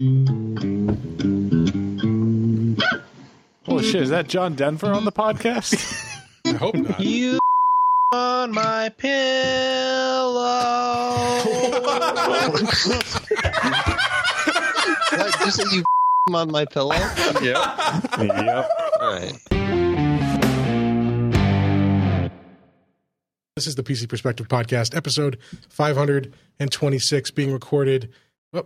Holy shit, is that John Denver on the podcast? I hope not. You on my pillow. What? Just say you on my pillow? yep. yep. All right. This is the PC Perspective Podcast, episode 526, being recorded. Oh,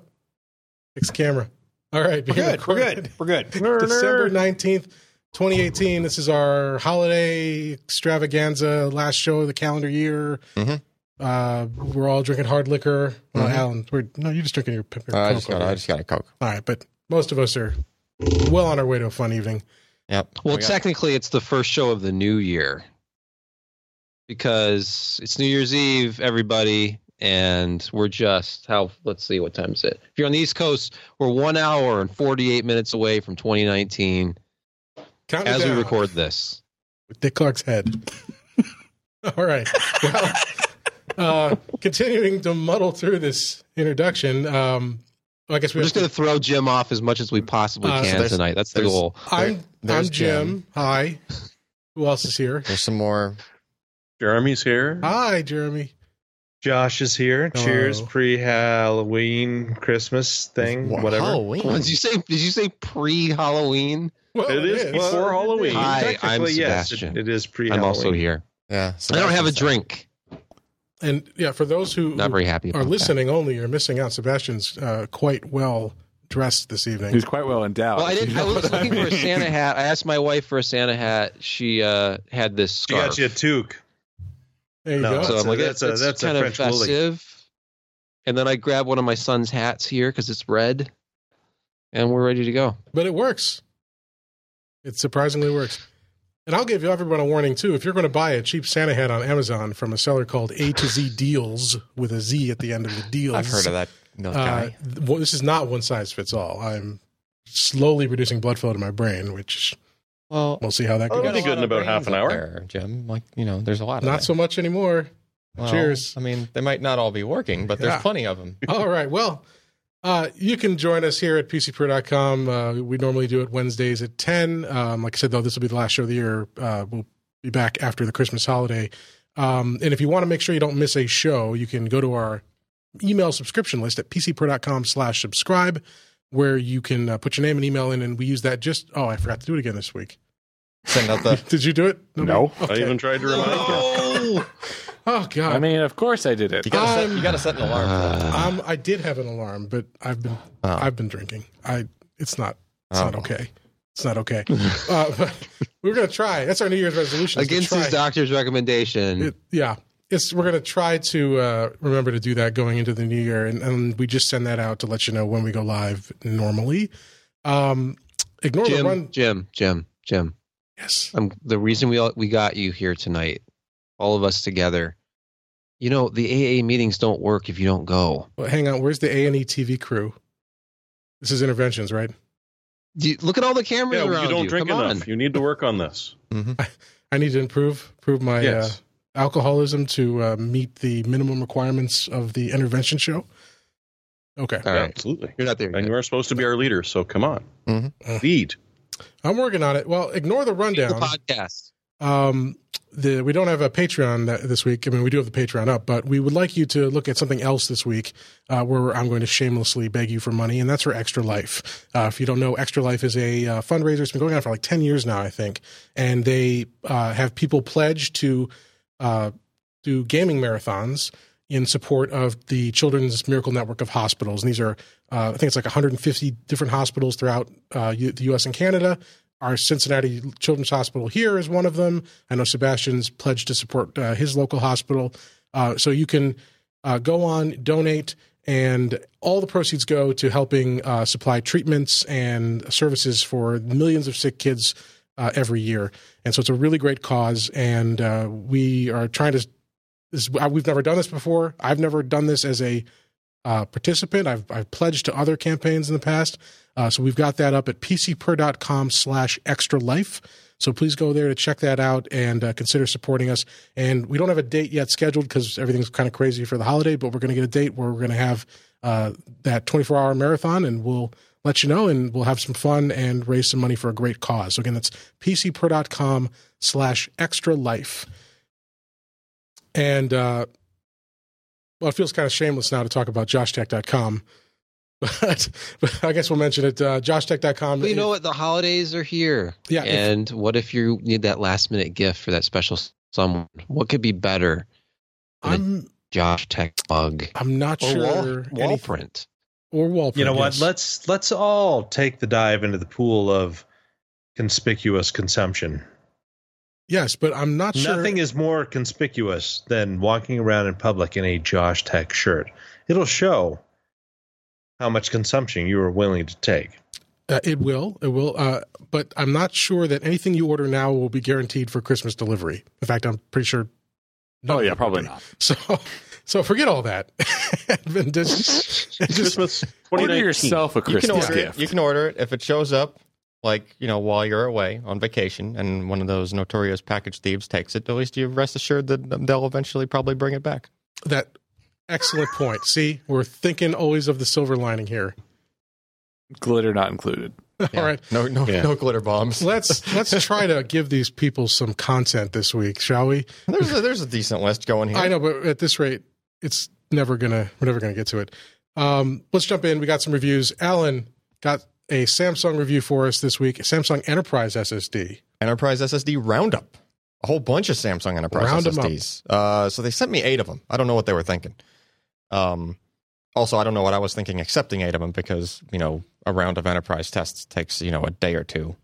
fix camera. All right, We're good. We're good. We're good. December 19th, 2018. This is our holiday extravaganza, last show of the calendar year. Mhm. Uh, we're all drinking hard liquor. Well, Alan, we're, no, you're just drinking your, your Uh, I Coke just got over I there. just got a Coke. All right, but most of us are well on our way to a fun evening. Yep. Well, We got- technically, it's the first show of the new year because it's New Year's Eve, everybody, and we're just how? Let's see, what time is it? If you're on the East Coast, we're one hour and 48 minutes away from 2019 Count as we record this. with Dick Clark's head. All right. Well, uh, continuing to muddle through this introduction, um, I guess we We're just going to throw Jim off as much as we possibly Uh, can there's- tonight. That's the goal. I'm There- I'm Jim. Hi. Who else is here? There's some more. Jeremy's here. Hi, Jeremy. Josh is here. Hello. Cheers, pre-Halloween Christmas thing, Wha- whatever. Halloween. Did you say? Did you say pre-Halloween? Well, It is before Halloween. Hi, I'm yes, Sebastian. it, it is pre-Halloween. I'm also here. Yeah. I don't have a drink. And yeah, for those who, Not very happy. are About listening only, you're missing out. Sebastian's uh, quite well dressed this evening. He's quite well endowed. Well, I didn't. you I know was what looking for a. Santa hat. I asked my wife for a Santa hat. She uh, had this scarf. She got you a toque. There you no, go. so That's I'm like, that's a- it's that's a kind of French woolly. festive. And then I grab one of my son's hats here because it's red, and we're ready to go. but it works. It surprisingly works. And I'll give you everyone a warning too. If you're going to buy a cheap Santa hat on Amazon from a seller called A to Z Deals with a Z at the end of the deals, I've heard of that no, Uh, guy. th- well, this is not one size fits all. I'm slowly reducing blood flow to my brain, which Well, we'll see how that goes. that'll be good in about half an hour. There, Jim. Like you know, there's a lot of Not them. so much anymore. Well, cheers. I mean, they might not all be working, but there's Yeah. plenty of them. All right. Well, uh, you can join us here at PCPer.com. Uh, we normally do it Wednesdays at 10. Um, like I said, though, this will be the last show of the year. Uh, we'll be back after the Christmas holiday. Um, and if you want to make sure you don't miss a show, you can go to our email subscription list at PCPer.com slash subscribe, where you can uh, put your name and email in. And we use that just, oh, I forgot to do it again this week. Send out the. Did you do it? No. Okay. I even tried to remind you. Oh, God. I mean, of course I did it. You gotta, set, you gotta set an alarm. for that. Um, I did have an alarm, but I've been Oh. I've been drinking. I it's not it's not Oh. okay. It's not okay. uh, but we're gonna try. That's our New Year's resolution. Against his doctor's recommendation. It- yeah, it's we're gonna try to uh, remember to do that going into the new year, and, and we just send that out to let you know when we go live normally. Um, ignore the Jim, run. Jim, Jim, Jim. Yes. I'm the reason we all, we got you here tonight, all of us together. You know, the AA meetings don't work if you don't go. Well, hang on. Where's the A and E TV crew? This is interventions, right? You, look at all the cameras Yeah, around you don't drink Come enough. on. You need to work on this. I need to improve improve my Yes. uh, alcoholism to uh, meet the minimum requirements of the intervention show. Okay. All right, Absolutely. you're not there. And you are supposed to be our leader, so come on. Mhm. Lead. I'm working on it. Well, ignore the The rundown. podcast. Um, the we don't have a Patreon that, this week. I mean, we do have the Patreon up, but we would like you to look at something else this week, uh, where I'm going to shamelessly beg you for money, and that's for Extra Life. Uh, if you don't know, Extra Life is a uh, fundraiser. It's been going on for like ten years now, I think, and they uh, have people pledge to uh, do gaming marathons in support of the Children's Miracle Network of hospitals. And these are, uh, I think it's like 150 different hospitals throughout uh, U- the U.S. and Canada. Our Cincinnati Children's Hospital here is one of them. I know Sebastian's pledged to support uh, his local hospital. Uh, so you can uh, go on, donate, and all the proceeds go to helping uh, supply treatments and services for millions of sick kids every year. And so it's a really great cause. And we are trying to this, uh, we've never done this before. I've never done this as a uh, participant. I've, I've pledged to other campaigns in the past. Uh, so we've got that up at pcper.com slash extra life. So please go there to check that out and uh, consider supporting us. And we don't have a date yet scheduled because everything's kind of crazy for the holiday, but we're going to get a date where we're going to have uh, that 24 hour marathon and we'll let you know and we'll have some fun and raise some money for a great cause. So again, that's pcper.com slash extra life. And, uh, well, it feels kind of shameless now to talk about joshtech.com. But, but I guess we'll mention it. Uh, joshtech.com. But you know what? The holidays are here. Yeah, if- And what if you need that last minute gift for that special someone? What could be better than a I'm, Josh Tech mug I'm not or sure. wall, wall print? Or wall You know print, what? yes. Let's let's all take the dive into the pool of conspicuous consumption. Yes, but I'm not sure. Nothing is more conspicuous than walking around in public in a Josh Tech shirt. It'll show how much consumption you are willing to take. Uh, it will. It will. Uh, but I'm not sure that anything you order now will be guaranteed for Christmas delivery. In fact, I'm pretty sure. Oh yeah, probably not. So, so forget all that. Just, just- Christmas Order yourself a You can Christmas order gift. it. You can order it if it shows up, like you know, while you're away on vacation, and one of those notorious package thieves takes it. At least you rest assured that they'll eventually probably bring it back. that excellent point. See, we're thinking always of the silver lining here. Glitter not included. Yeah. All right, No, no, Yeah. no glitter bombs. let's let's try to give these people some content this week, shall we? There's a, there's a decent list going here. I know, but at this rate, it's never gonna we're never gonna get to it. Um, let's jump in. We got some reviews. Alan got a Samsung review for us this week. Samsung Enterprise SSD. Enterprise SSD Roundup. A whole bunch of Samsung Enterprise Round. SSDs. Uh, so they sent me eight of them. I don't know what they were thinking. Um, also, I don't know what I was thinking accepting eight of them because you know a round of enterprise tests takes you know a day or two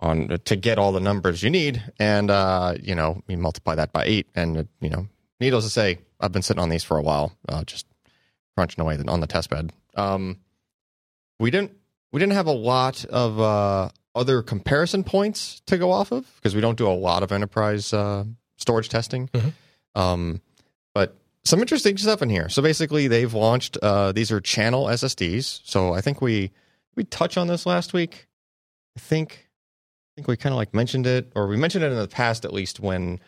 on to get all the numbers you need, and uh, you know you multiply that by eight, and you know needless to say, I've been sitting on these for a while, uh, just crunching away on the test bed. Um, we didn't we didn't have a lot of uh, other comparison points to go off of because we don't do a lot of enterprise uh, storage testing. Mhm. Um, but some interesting stuff in here. So basically, they've launched uh, these are channel SSDs. So I think we we touched on this last week. I think I think we kind of like mentioned it, or we mentioned it in the past at least when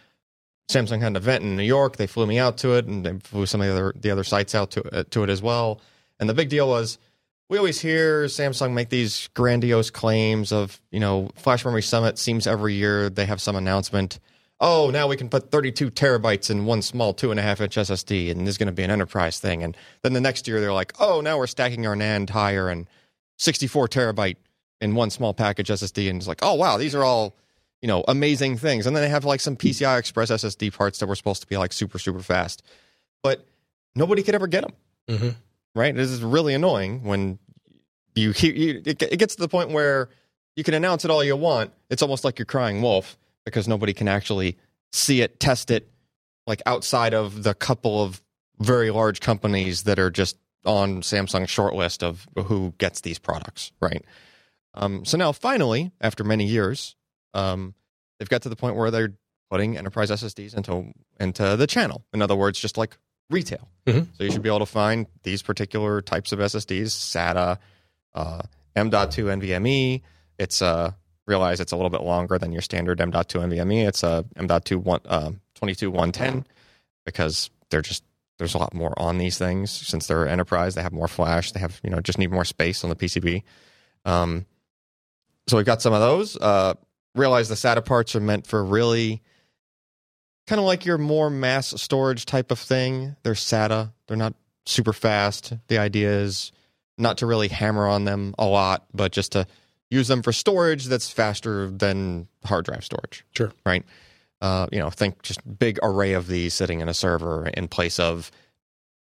Samsung had an event in New York. They flew me out to it, and they flew some of the other the other sites out to uh, to it as well. And the big deal was we always hear Samsung make these grandiose claims of, you know, Flash Memory Summit seems every year they have some announcement. Oh, now we can put 32 terabytes in one small two and a half inch SSD, and this is going to be an enterprise thing. And then the next year they're like, oh, now we're stacking our NAND higher and 64 terabyte in one small package SSD. And it's like, oh, wow, these are all, you know, amazing things. And then they have like some PCI Express SSD parts that were supposed to be like super, super fast. But nobody could ever get them Mm-hmm. Right? This is really annoying when you hear you, it, it gets to the point where you can announce it all you want. It's almost like you're crying wolf because nobody can actually see it, test it, like outside of the couple of very large companies that are just on Samsung's short list of who gets these products, right? Um, so now, finally, after many years, um, they've got to the point where they're putting enterprise SSDs into into the channel. In other words, just like retail. Mhm. So you should be able to find these particular types of SSDs: SATA, uh, M.2 NVMe. It's uh, realize it's a little bit longer than your standard M.2 NVMe. It's a M.2 one, uh, 22110 because they're just there's a lot more on these things since they're enterprise. They have more flash. They have you know just need more space on the PCB. Um, so we've got some of those. Uh, realize the SATA parts are meant for really kind of like your more mass storage type of thing. They're SATA. They're not super fast. The idea is not to really hammer on them a lot, but just to use them for storage that's faster than hard drive storage. Sure. Right. Uh, you know, think just big array of these sitting in a server in place of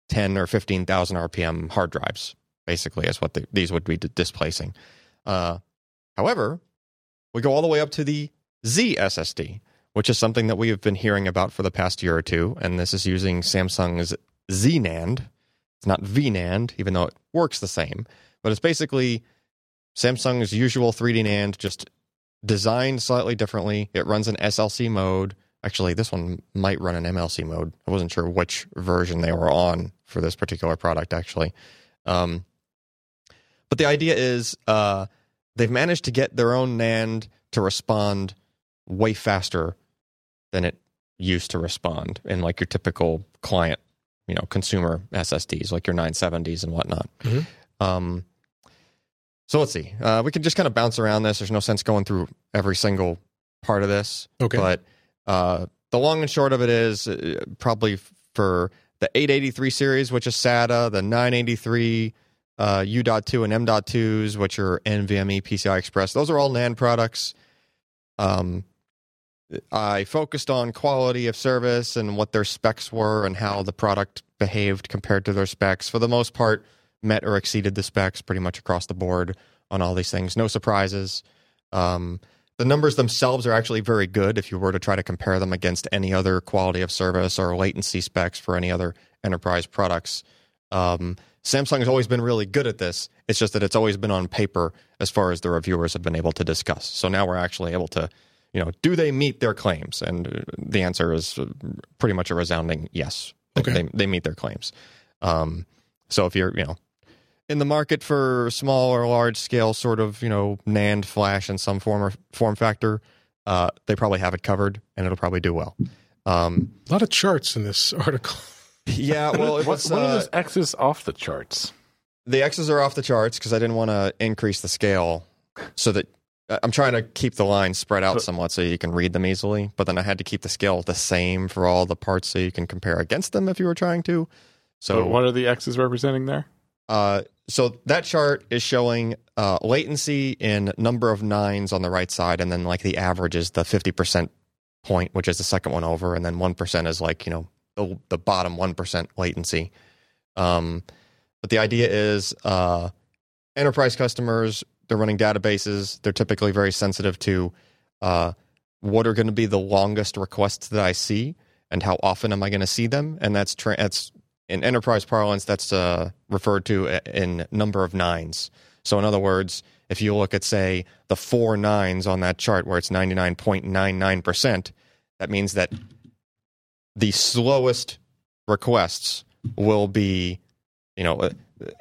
10 or 15,000 RPM hard drives, basically, is what the, these would be d- displacing. Uh, however, we go all the way up to the Z SSD, which is something that we have been hearing about for the past year or two. And this is using Samsung's ZNAND. It's not VNAND, even though it works the same, but it's basically Samsung's usual 3D NAND, just designed slightly differently. It runs in SLC mode, Actually, this one might run in MLC mode. I wasn't sure which version they were on for this particular product, actually. Um, but the idea is uh, they've managed to get their own NAND to respond way faster than it used to respond in like your typical client, you know, consumer SSDs, like your 970s and whatnot. Mhm. Um, so let's see. Uh, we can just kind of bounce around this. There's no sense going through every single part of this. Okay. But uh, the long and short of it is uh, probably for the 883 series, which is SATA, the 983 uh, U.2 and M.2s, which are NVMe PCI Express. Those are all NAND products. Um, I focused on quality of service and what their specs were and how the product behaved compared to their specs. For the most part, met or exceeded the specs pretty much across the board on all these things. No surprises. Um, the numbers themselves are actually very good if you were to try to compare them against any other quality of service or latency specs for any other enterprise products. Um, Samsung has always been really good at this. It's just that it's always been on paper as far as the reviewers have been able to discuss. So now we're actually able to, you know, do they meet their claims? And uh, the answer is uh, pretty much a resounding yes. They- Okay. They, they meet their claims. Um, so if you're, you know, in the market for small or large scale sort of, you know, NAND flash in some form or form factor, uh, they probably have it covered and it'll probably do well. Um, A lot of charts in this article. yeah, well, it what, was, what are uh, those X's off the charts? the X's are off the charts because I didn't want to increase the scale so that uh, I'm trying to keep the lines spread out So- somewhat so you can read them easily. But then I had to keep the scale the same for all the parts so you can compare against them if you were trying to. So So, what are the X's representing there? uh, so that chart is showing uh, latency in number of nines on the right side, and then like the average is the 50% point, which is the second one over, and then 1% is like, you know, the, the bottom 1% latency. Um, but the idea is uh, enterprise customers, they're running databases. They're typically very sensitive to uh, what are going to be the longest requests that I see and how often am I going to see them. And that's, tra- that's in enterprise parlance, that's uh, referred to in number of nines. So, in other words, if you look at, say, the four nines on that chart where it's 99.99%, that means that the slowest requests will be, you know, uh,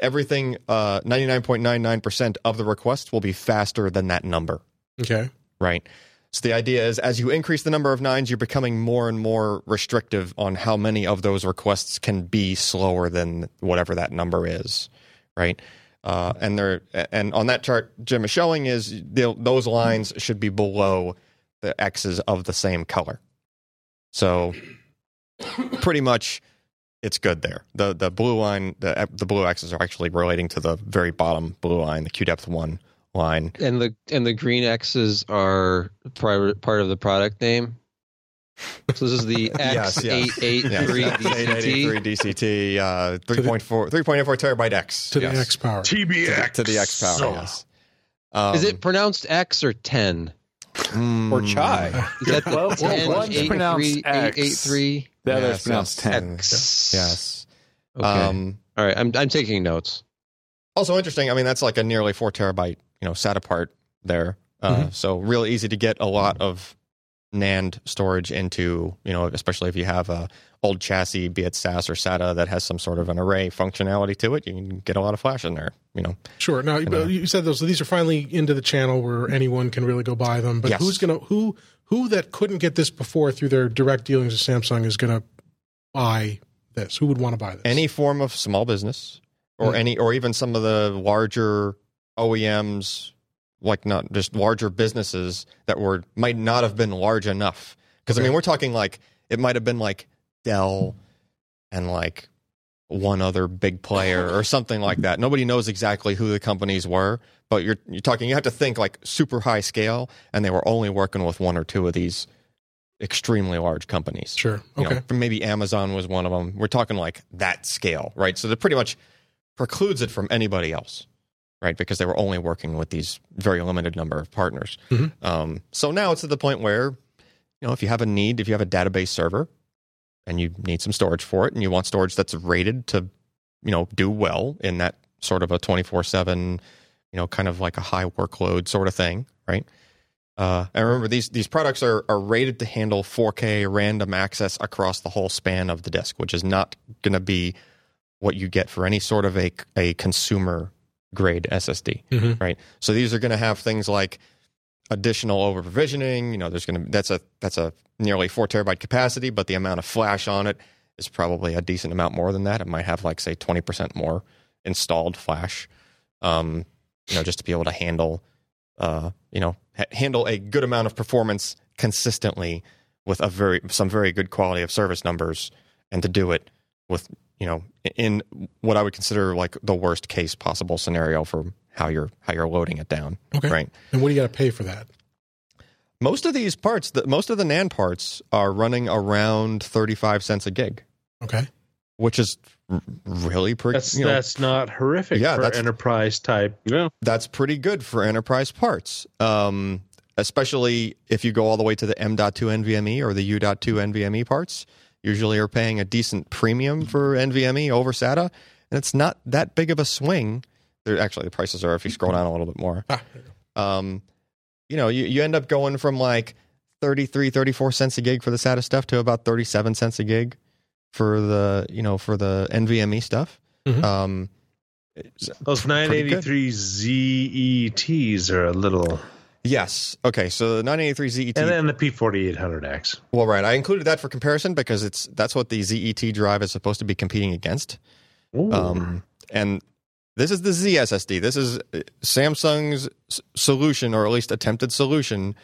everything, uh, 99.99% of the requests will be faster than that number Okay. right? So the idea is as you increase the number of nines, you're becoming more and more restrictive on how many of those requests can be slower than whatever that number is, right? Uh, and they're and on that chart Jim is showing is those lines should be below the x's of the same color. So pretty much it's good there. The the blue line the the blue x's are actually relating to the very bottom blue line, the Q depth one line. And the and the green X's are part part of the product name. So this is the Yes, X yes. eight eight Yes, yes, 883 DCT. DCT, uh, the- 3.4, 3.84 terabyte X. To yes. the X power. To the, to the X power, yes. Um, Is it pronounced X or ten? mm, Or chai. Is that the Well, ten one's eight pronounced three X. eight eight three? The other's Yes, pronounced yes. ten. X. Yes. Okay. Um, All right. I'm I'm taking notes. also interesting. I mean, that's like a nearly four terabyte, you know, SATA part there. Uh, Mm-hmm. So real easy to get a lot of NAND storage into, you know, especially if you have a old chassis, be it SAS or SATA, that has some sort of an array functionality to it. You can get a lot of flash in there. You know, Sure. Now know. you said those. So these are finally into the channel where anyone can really go buy them. But Yes. who's gonna who who that couldn't get this before through their direct dealings with Samsung is gonna buy this? Who would want to buy this? any form of small business or Mm. any or even some of the larger OEMs like not just larger businesses that were might not have been large enough because I mean we're talking like it might have been like Dell and like one other big player or something like that. Nobody knows exactly who the companies were, but you're you're talking you have to think like super high scale and they were only working with one or two of these extremely large companies Sure. you Okay. know, maybe Amazon was one of them. We're talking like that scale, right? So that pretty much precludes it from anybody else, right? Because they were only working with these very limited number of partners. Mhm. Um, so now it's at the point where, you know, if you have a need, if you have a database server and you need some storage for it and you want storage that's rated to, you know, do well in that sort of a 24 7, you know, kind of like a high workload sort of thing, right? Uh, and remember, these these products are, are rated to handle 4K random access across the whole span of the disk, which is not going to be what you get for any sort of a, a consumer grade SSD, Mhm. right? So these are going to have things like additional over provisioning. You know, there's going to that's a that's a nearly four terabyte capacity, but the amount of flash on it is probably a decent amount more than that. It might have like say 20% more installed flash, um, you know, just to be able to handle, uh, you know, ha- handle a good amount of performance consistently with a very some very good quality of service numbers, and to do it with you know in what I would consider like the worst case possible scenario for how you're how you're loading it down. Okay. Right. And what do you got to pay for that? Most of these parts, the, most of the NAND parts are running around 35 cents a gig, Okay. which is r- really pretty. That's you know, that's not horrific Yeah, for that's- enterprise type. Yeah. that's pretty good for enterprise parts. Um, especially if you go all the way to the M.2 NVMe or the U.2 NVMe parts, usually are paying a decent premium for NVMe over SATA, and it's not that big of a swing. There, actually, the prices are if you scroll down a little bit more. Ah, Um, you know, you, you end up going from like 33, 34 cents a gig for the SATA stuff to about 37 cents a gig for the, you know, for the NVMe stuff. Mhm. Um, Those 983 ZETs are a little, Yes. Okay. So the 983 ZET. and then the P4800X. well, right. I included that for comparison because it's that's what the ZET drive is supposed to be competing against. Ooh. Um, and this is the ZSSD. This is uh, Samsung's solution, or at least attempted solution,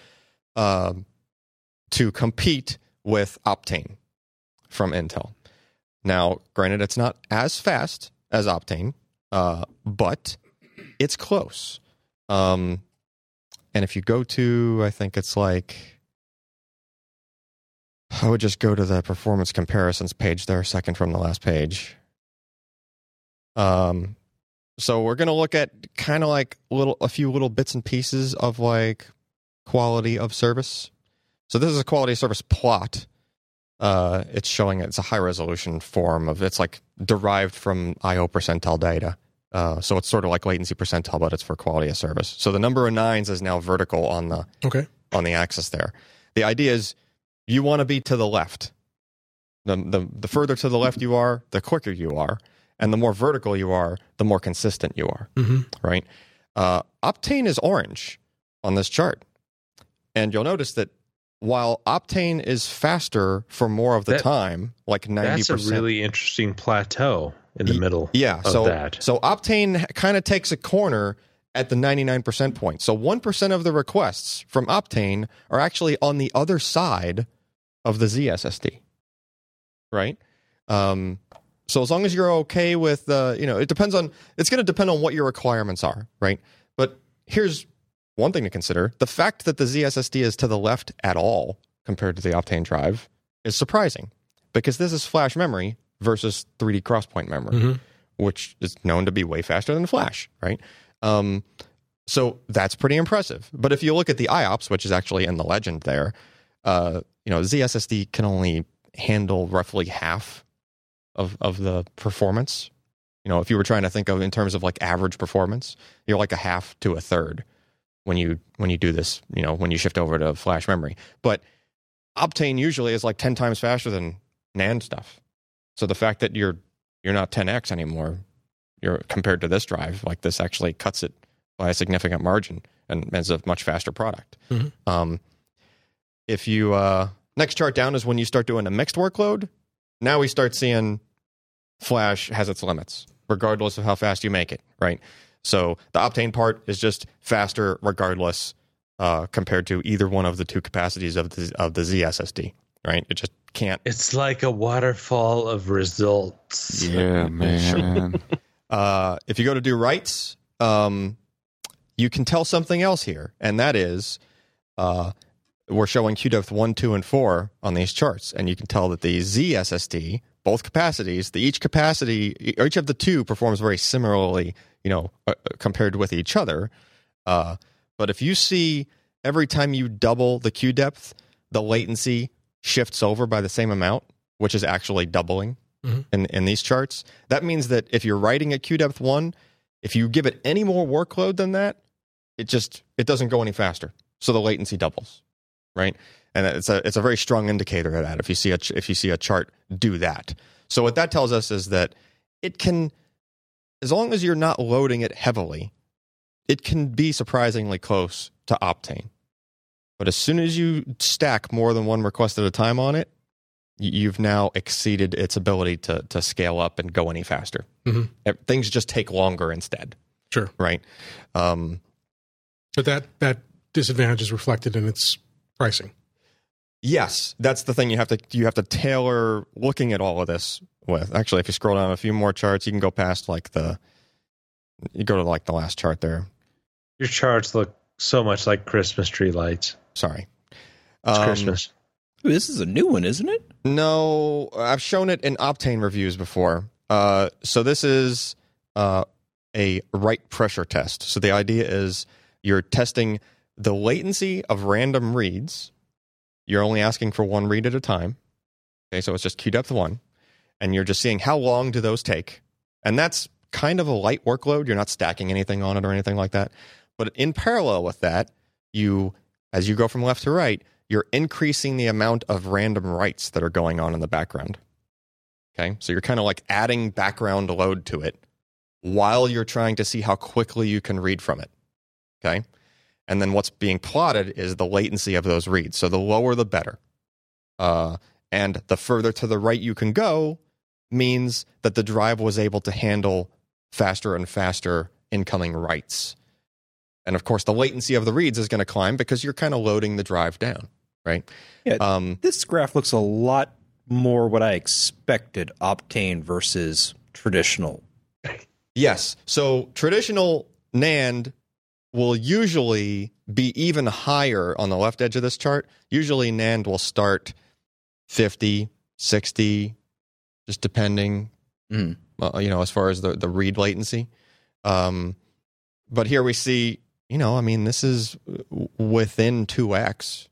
um, to compete with Optane from Intel. Now, granted, it's not as fast as Optane, uh, but it's close. Um, and if you go to, I think it's like, I would just go to the performance comparisons page there, second from the last page. Um, so we're gonna look at kind of like little, a few little bits and pieces of like quality of service. So this is a quality of service plot. Uh, it's showing it's a high resolution form of it's like derived from IO percentile data. Uh, so it's sort of like latency percentile, but it's for quality of service. So the number of nines is now vertical on the Okay. on the axis there. The idea is you want to be to the left. The, the the further to the left you are, the quicker you are, and the more vertical you are, the more consistent you are. hmm Right? Uh, Optane is orange on this chart, and you'll notice that while Optane is faster for more of the That- time, like ninety That's a really interesting plateau in the middle. Yeah, of so that. so Optane kind of takes a corner at the 99% point. So 1% of the requests from Optane are actually on the other side of the ZSSD. Right? Um so as long as you're okay with the, you know, it depends on it's going to depend on what your requirements are, right? But here's one thing to consider. The fact that the ZSSD is to the left at all compared to the Optane drive is surprising because this is flash memory versus 3D crosspoint memory hmm which is known to be way faster than Flash, right? Um, so that's pretty impressive. But if you look at the IOPS, which is actually in the legend there, uh, you know, ZSSD can only handle roughly half of of the performance. You know, if you were trying to think of in terms of like average performance, you're like a half to a third when you when you do this. You know, when you shift over to flash memory, but Optane usually is like ten times faster than NAND stuff. So the fact that you're you're not 10x anymore you're compared to this drive like this actually cuts it by a significant margin and is a much faster product Mhm. um, if you uh, next chart down is when you start doing a mixed workload now we start seeing flash has its limits regardless of how fast you make it right so the optane part is just faster regardless uh, compared to either one of the two capacities of the of the zssd right it just can't It's like a waterfall of results. Yeah, man. uh, if you go to do writes, um, you can tell something else here, and that is uh, we're showing QDepth 1, 2, and 4 on these charts, and you can tell that the ZSSD, both capacities, the each capacity, each of the two performs very similarly, you know, uh, compared with each other. Uh, but if you see every time you double the queue depth, the latency shifts over by the same amount, which is actually doubling in, in these charts. That means that if you're writing at queue depth one, if you give it any more workload than that, it just it doesn't go any faster. so the latency doubles, right? And it's a it's a very strong indicator of that. If you see a if you see a chart do that, so what that tells us is that it can, as long as you're not loading it heavily, it can be surprisingly close to Optane. But as soon as you stack more than one request at a time on it, you've now exceeded its ability to to scale up and go any faster. Mhm. Uh, Things just take longer instead, Sure. right? Um, But that that disadvantage is reflected in its pricing. Yes, that's the thing you have to you have to tailor looking at all of this with. Actually, if you scroll down a few more charts, you can go past like the you go to like the last chart there. Your charts look so much like Christmas tree lights. Sorry. It's Um, Christmas. Ooh, this is a new one, isn't it? No, I've shown it in Optane reviews before. Uh, so this is uh, a write pressure test. So the idea is you're testing the latency of random reads. You're only asking for one read at a time. Okay, so it's just queue depth one, and you're just seeing how long do those take, and that's kind of a light workload. You're not stacking anything on it or anything like that. But in parallel with that, you as you go from left to right, you're increasing the amount of random writes that are going on in the background. Okay. So you're kind of like adding background load to it while you're trying to see how quickly you can read from it. Okay. And then what's being plotted is the latency of those reads. So the lower, the better. Uh, and the further to the right you can go means that the drive was able to handle faster and faster incoming writes. And of course, the latency of the reads is going to climb because you're kind of loading the drive down, right? Yeah. Um, This graph looks a lot more what I expected Optane versus traditional. yes. So traditional NAND will usually be even higher on the left edge of this chart. Usually NAND will start 50, 60, just depending, Mhm. uh, you know, as far as the, the read latency. Um, but here we see, you know, I mean, this is within 2x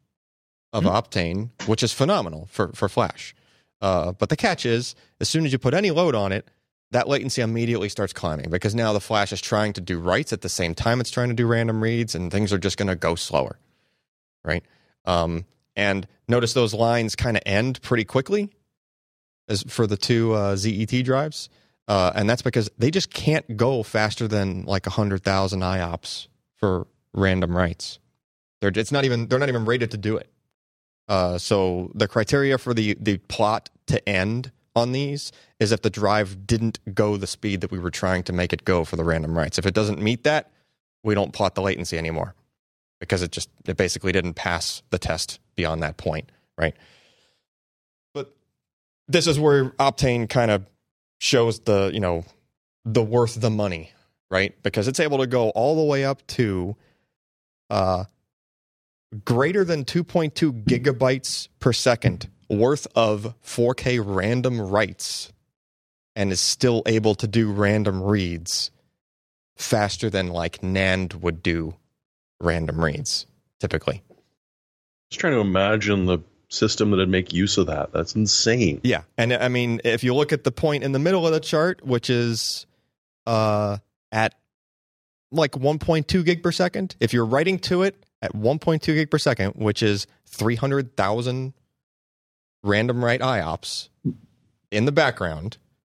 of Mhm. Optane, which is phenomenal for, for Flash. Uh, but the catch is, as soon as you put any load on it, that latency immediately starts climbing because now the Flash is trying to do writes at the same time it's trying to do random reads, and things are just going to go slower, right? Um, and notice those lines kind of end pretty quickly as for the two uh, ZET drives, uh, and that's because they just can't go faster than like hundred thousand IOPS for random writes. They're it's not even they're not even rated to do it. Uh, so the criteria for the the plot to end on these is if the drive didn't go the speed that we were trying to make it go for the random writes. If it doesn't meet that, we don't plot the latency anymore because it just it basically didn't pass the test beyond that point, right? But this is where Optane kind of shows the you know the worth the money, right? Because it's able to go all the way up to uh, greater than 2.2 gigabytes per second worth of 4K random writes and is still able to do random reads faster than like NAND would do random reads typically. Just trying to imagine the system that'd make use of that. That's insane. Yeah. And I mean, if you look at the point in the middle of the chart, which is uh, at like 1.2 gig per second, if you're writing to it at 1.2 gig per second, which is 300,000 random write IOPS in the background,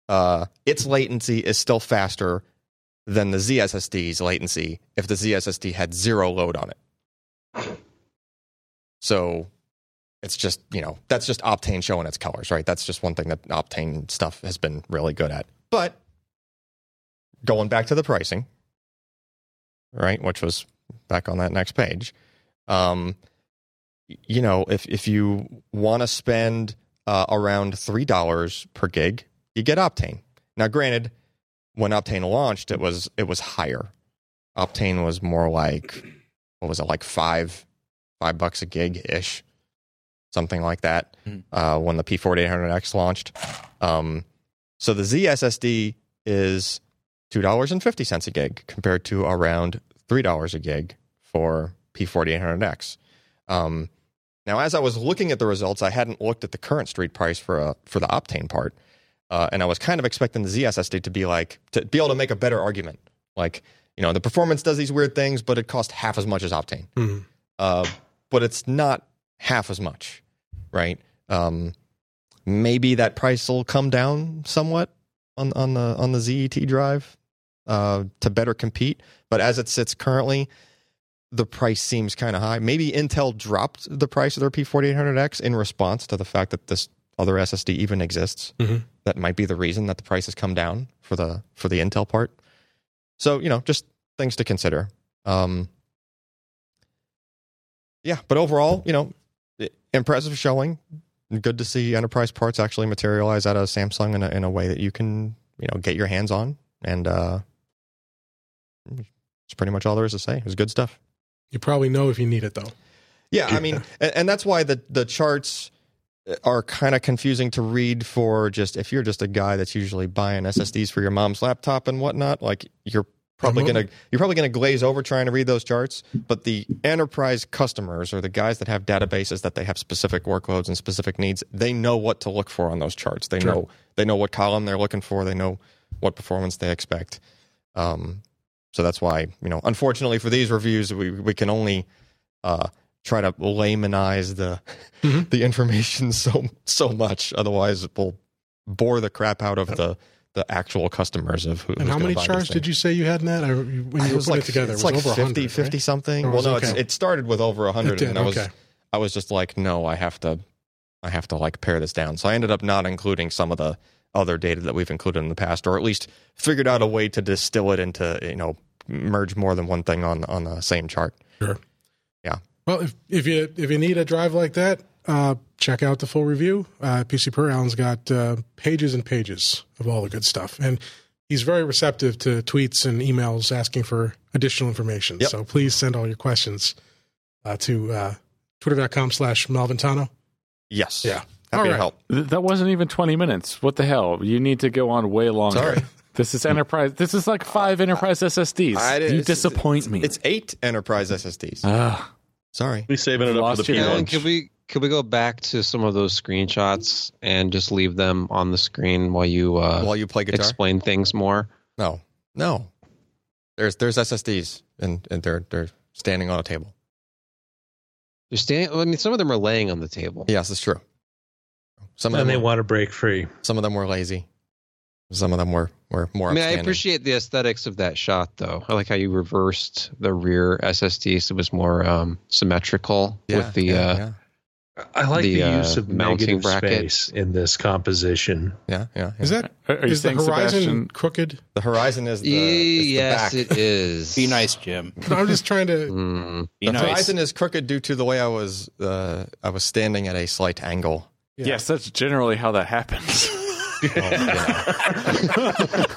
uh, its latency is still faster than the ZSSD's latency if the ZSSD had zero load on it. So it's just, you know, that's just Optane showing its colors, right? That's just one thing that Optane stuff has been really good at. But going back to the pricing, right, which was back on that next page, um, you know, if if you want to spend uh, around three dollars per gig, you get Optane. Now, granted, when Optane launched, it was it was higher. Optane was more like what was it like five five bucks a gig ish, something like that. Mhm. Uh, when the P4800X launched, um, so the ZSSD is two dollars and fifty cents a gig compared to around three dollars a gig for P4800X. Um, now, as I was looking at the results, I hadn't looked at the current street price for a, for the Optane part, uh, and I was kind of expecting the ZSSD to be like to be able to make a better argument, like you know the performance does these weird things, but it costs half as much as Optane. Mhm. uh, but it's not half as much, right? Um, maybe that price will come down somewhat on on the on the ZET drive uh, to better compete. But as it sits currently, the price seems kind of high. Maybe Intel dropped the price of their P4800X in response to the fact that this other SSD even exists. Mhm. That might be the reason that the price has come down for the for the Intel part. So you know, just things to consider. Um, yeah, but overall, you know, impressive showing. Good to see enterprise parts actually materialize out of Samsung in a, in a way that you can you know get your hands on, and uh, it's pretty much all there is to say. It was good stuff. You probably know if you need it though. Yeah, I mean, and, and that's why the the charts are kind of confusing to read for just if you're just a guy that's usually buying SSDs for your mom's laptop and whatnot. Like you're probably Mhm. gonna you're probably gonna glaze over trying to read those charts. But the enterprise customers or the guys that have databases that they have specific workloads and specific needs, they know what to look for on those charts. They Sure. know they know what column they're looking for. They know what performance they expect. Um, so that's why you know, unfortunately for these reviews, we we can only uh, try to laymanize the Mhm. the information so so much. Otherwise, it will bore the crap out of the the actual customers of who. And how many charts did you say you had in that? I, when you were It putting was like it together, it's it was like over 50, 100, 50 right? something. Well, no, it's, okay? it started with over hundred, and I was okay. I was just like, no, I have to, I have to like pare this down. So I ended up not including some of the other data that we've included in the past, or at least figured out a way to distill it into you know merge more than one thing on on the same chart. Sure. Yeah. Well, if, if you if you need a drive like that, uh, check out the full review. Uh, PC Per Allen's got uh, pages and pages of all the good stuff, and he's very receptive to tweets and emails asking for additional information. Yep. So please send all your questions uh, to uh, twitter.com slash Malventano. Yes, Yeah. happy All to right. help. That wasn't even 20 minutes. What the hell? You need to go on way longer. Sorry. This is enterprise. This is like five enterprise SSDs. I did- you disappoint me. It's eight enterprise SSDs. Ah, Sorry. We saving it up for the your P Alan, lunch. could we could we go back to some of those screenshots and just leave them on the screen while you uh, While you play guitar, explain things more? no, no. There's there's SSDs and and they're they're standing on a table. They're standing. I mean, some of them are laying on the table. Yes, it's true. Some of and they were, want to break free. some of them were lazy. Some of them were were more. I mean, I appreciate the aesthetics of that shot, though. I like how you reversed the rear SSD so it was more um, symmetrical Yeah, with the. yeah, uh, yeah. I like The, the, uh, use of mounting negative space in this composition. yeah, yeah, yeah. Is that are are you is the horizon Sebastian? crooked? the horizon is the, is the yes, back. it is. Be nice, Jim. No, I'm just trying to. Mm. Be the nice. horizon is crooked due to the way I was uh, I was standing at a slight angle. Yeah. Yes, that's generally how that happens.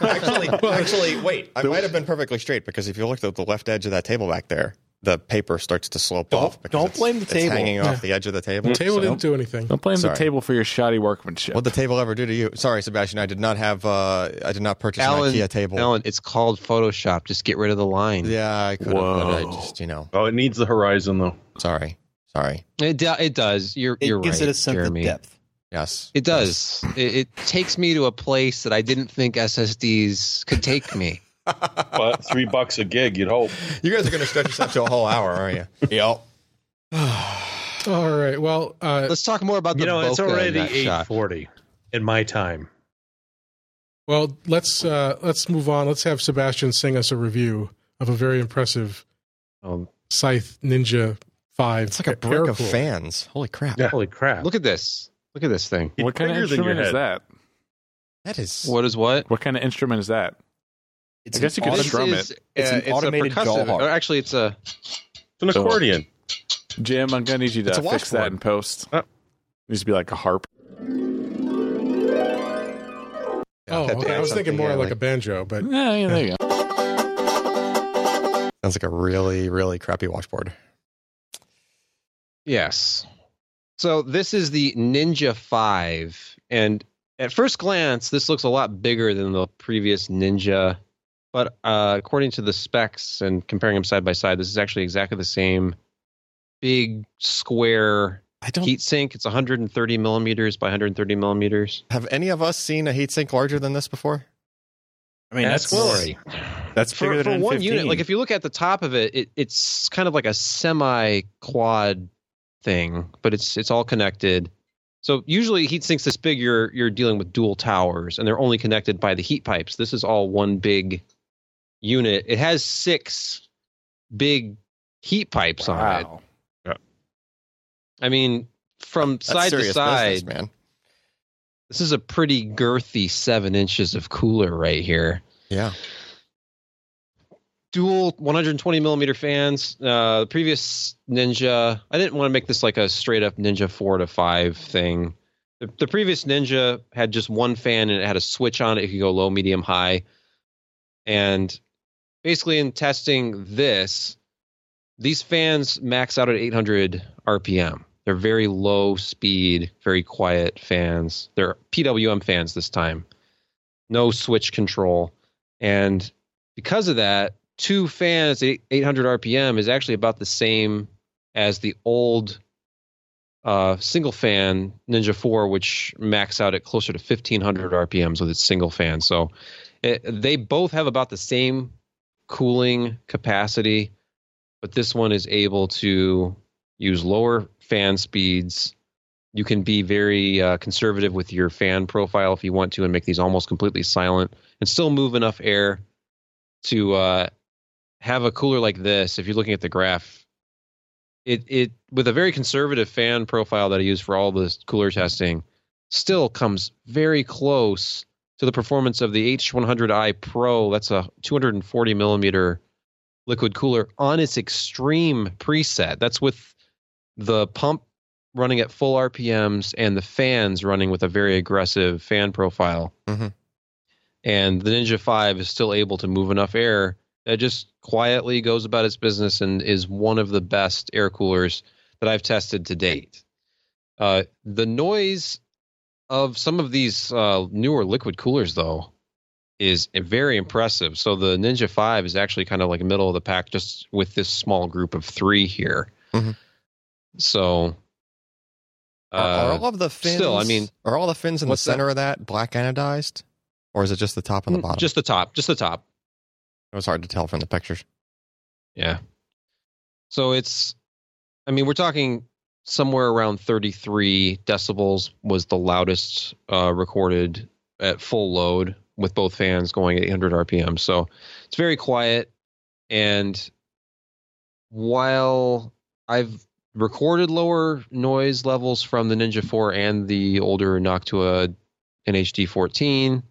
actually, actually, wait. I might have been perfectly straight because if you looked at the left edge of that table back there, the paper starts to slope Don't- off. because don't it's- blame the it's table. hanging Yeah. off the edge of the table. The table So- didn't do anything. Don't blame Sorry. the table for your shoddy workmanship. What the table ever do to you? Sorry, Sebastian. I did not have. Uh, I did not purchase Alan, an IKEA table. Alan, it's called Photoshop. Just get rid of the line. Yeah, I could have, but I Whoa. just, you know, Oh, it needs the horizon though. sorry, sorry. It, do, it does. You're, It you're gives right, it a sense Jeremy. of depth. Yes, It does. It, it takes me to a place that I didn't think SSDs could take me. But three bucks a gig, you'd hope. You guys are going to stretch this out to a whole hour, aren't you? Yep. All right. Well, uh, Let's talk more about the You know, it's bokeh in already eight forty in my time. well, let's uh, let's move on. Let's have Sebastian sing us a review of a very impressive Um, Scythe Ninja Five. It's like a Air brick of fans. Holy crap! Yeah. Holy crap! look at this. Look at this thing. what kind of bigger than your instrument is that? That is. What is what? What kind of instrument is that? It's I guess you could strum is, it. It's an uh, automated a jaw harp. or Actually, it's a. It's an So- accordion. Jim, I'm gonna need you to It's a fix that washboard. in post. Uh. It needs to be like a harp. Oh, okay. I was thinking more yeah, like a banjo, but Yeah, yeah, there you go. Sounds like a really, really crappy washboard. Yes. So this is the Ninja 5. And at first glance, this looks a lot bigger than the previous Ninja. But uh, according to the specs and comparing them side by side, this is actually exactly the same big square I don't. heatsink. It's 130 millimeters by 130 millimeters. have any of us seen a heatsink larger than this before? I mean, that's That's glory. That's bigger for, than for one unit. Like if you look at the top of it, it, it's kind of like a semi quad thing, but it's it's all connected. So usually heat sinks this big, you're you're dealing with dual towers, and they're only connected by the heat pipes. This is all one big unit. It has six big heat pipes on it. Wow. I mean, from That's side to side, business, man. this is a pretty girthy seven inches of cooler right here. Yeah. Dual 120 millimeter fans. Uh, the previous Ninja, I didn't want to make this like a straight up Ninja four to five thing. The, the previous Ninja had just one fan and it had a switch on it. It could go low, medium, high. And basically, in testing this, these fans max out at 800 RPM. They're very low speed, very quiet fans. They're PWM fans this time. No switch control. And because of that, two fans at 800 RPM is actually about the same as the old uh, single fan Ninja 4, which max out at closer to 1500 RPMs with its single fan. So it, they both have about the same cooling capacity, but this one is able to use lower fan speeds. You can be very uh, conservative with your fan profile if you want to and make these almost completely silent and still move enough air to uh, have a cooler like this. If you're looking at the graph, it it with a very conservative fan profile that I use for all the cooler testing, still comes very close to the performance of the H100i Pro. That's a 240 millimeter liquid cooler on its extreme preset. That's with the pump running at full RPMs and the fans running with a very aggressive fan profile. Mhm. And the Ninja 5 is still able to move enough air that just quietly goes about its business and is one of the best air coolers that I've tested to date. Uh, the noise of some of these uh, newer liquid coolers, though, is very impressive. So the Ninja 5 is actually kind of like middle of the pack just with this small group of three here. Mhm. So. Are, are uh, all of the fins? still, I mean- are all the fins in the What's that? center of that black anodized, or is it just the top and the bottom? Mm, Just the top. Just the top. It was hard to tell from the pictures. Yeah. So it's, I mean, we're talking somewhere around 33 decibels was the loudest uh, recorded at full load with both fans going at 800 RPM. So it's very quiet. And while I've recorded lower noise levels from the Ninja 4 and the older Noctua NH-D14,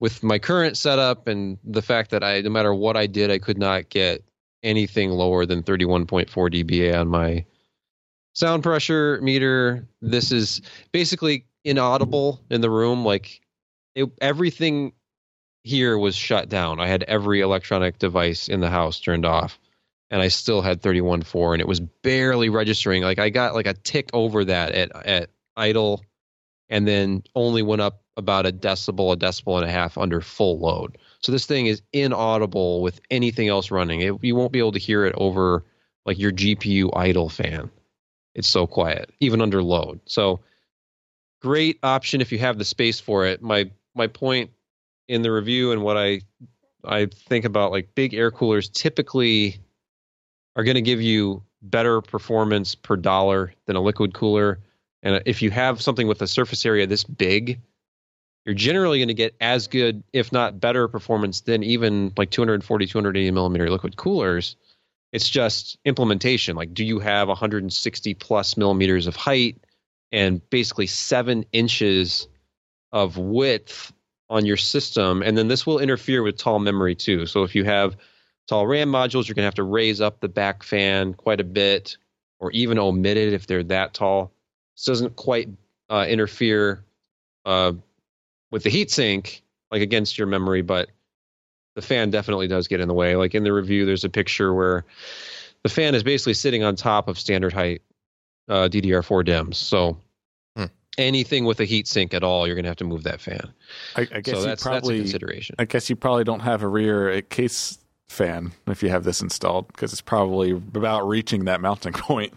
with my current setup and the fact that I, no matter what I did, I could not get anything lower than 31.4 dBA on my sound pressure meter. This is basically inaudible in the room. Like it, everything here was shut down. I had every electronic device in the house turned off, and I still had 31.4, and it was barely registering. Like I got like a tick over that at at idle, and then only went up about a decibel, a decibel and a half under full load. So this thing is inaudible with anything else running. It, you won't be able to hear it over like your GPU idle fan. It's so quiet, even under load. So great option if you have the space for it. My my point in the review and what I I think about like big air coolers typically are going to give you better performance per dollar than a liquid cooler. And if you have something with a surface area this big, you're generally going to get as good, if not better, performance than even like 240, 280 millimeter liquid coolers. It's just implementation. Like, do you have 160 plus millimeters of height and basically seven inches of width on your system? And then this will interfere with tall memory too. So if you have tall RAM modules, you're going to have to raise up the back fan quite a bit or even omit it if they're that tall. This doesn't quite uh, interfere uh, with the heatsink, like against your memory, but the fan definitely does get in the way. Like in the review, there's a picture where the fan is basically sitting on top of standard height uh, DDR4 DIMMs. So Hmm. anything with a heatsink at all, you're going to have to move that fan. I, I guess so you that's, that's a probably. consideration. I guess you probably don't have a rear uh, case fan if you have this installed because it's probably about reaching that mounting point.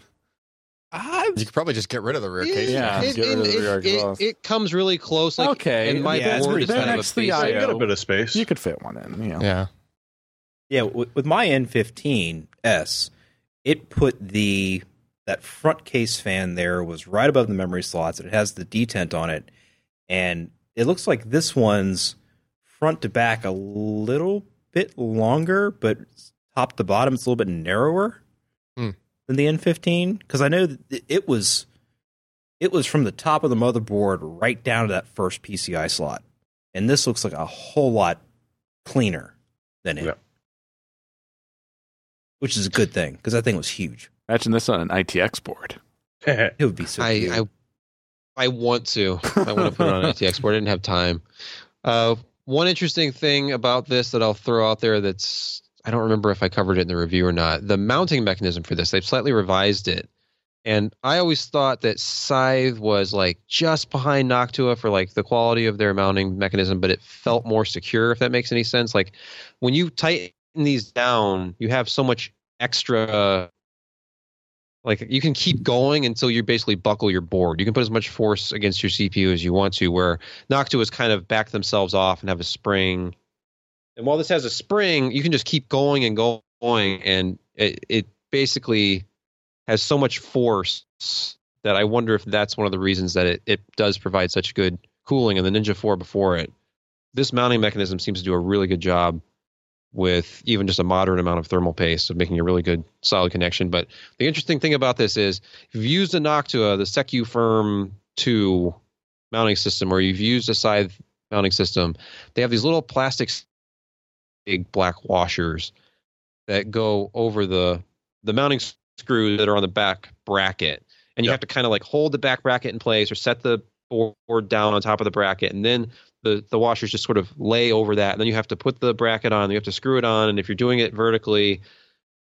I, You could probably just get rid of the rear case. Yeah, it, get rid of the it- rear it- it comes really close. Like, Okay, and my yeah, it's board is kind of a Next to the basic- eye- you got a bit of space. You could fit one in. You know. Yeah. yeah, with, with my N15S, it put the that front case fan there was right above the memory slots. It has the detent on it, and it looks like this one's front to back a little bit longer, but top to bottom it's a little bit narrower Hmm. Than the N15 because I know that it was it was from the top of the motherboard right down to that first PCI slot, and this looks like a whole lot cleaner than it, Yeah. which is a good thing because that thing was huge. Imagine this on an ITX board. It would be so. I. I I want to. I want to put it on an ITX board. I didn't have time. Uh, one interesting thing about this that I'll throw out there that's I don't remember if I covered it in the review or not. The mounting mechanism for this, they've slightly revised it. And I always thought that Scythe was like just behind Noctua for like the quality of their mounting mechanism, but it felt more secure, if that makes any sense. Like when you tighten these down, you have so much extra like you can keep going until you basically buckle your board. You can put as much force against your CPU as you want to. Where Noctua has kind of backed themselves off and have a spring. And while this has a spring, you can just keep going and going, and it, it basically has so much force that I wonder if that's one of the reasons that it, it does provide such good cooling. And the Ninja 4 before it, this mounting mechanism seems to do a really good job with even just a moderate amount of thermal paste of making a really good solid connection. But the interesting thing about this is if you've used a Noctua, the SecuFirm 2 mounting system, or you've used a Scythe mounting system, they have these little plastic big black washers that go over the the mounting screws that are on the back bracket. And you Yep. have to kind of like hold the back bracket in place or set the board down on top of the bracket and then the, the washers just sort of lay over that. And then you have to put the bracket on, you have to screw it on. And if you're doing it vertically,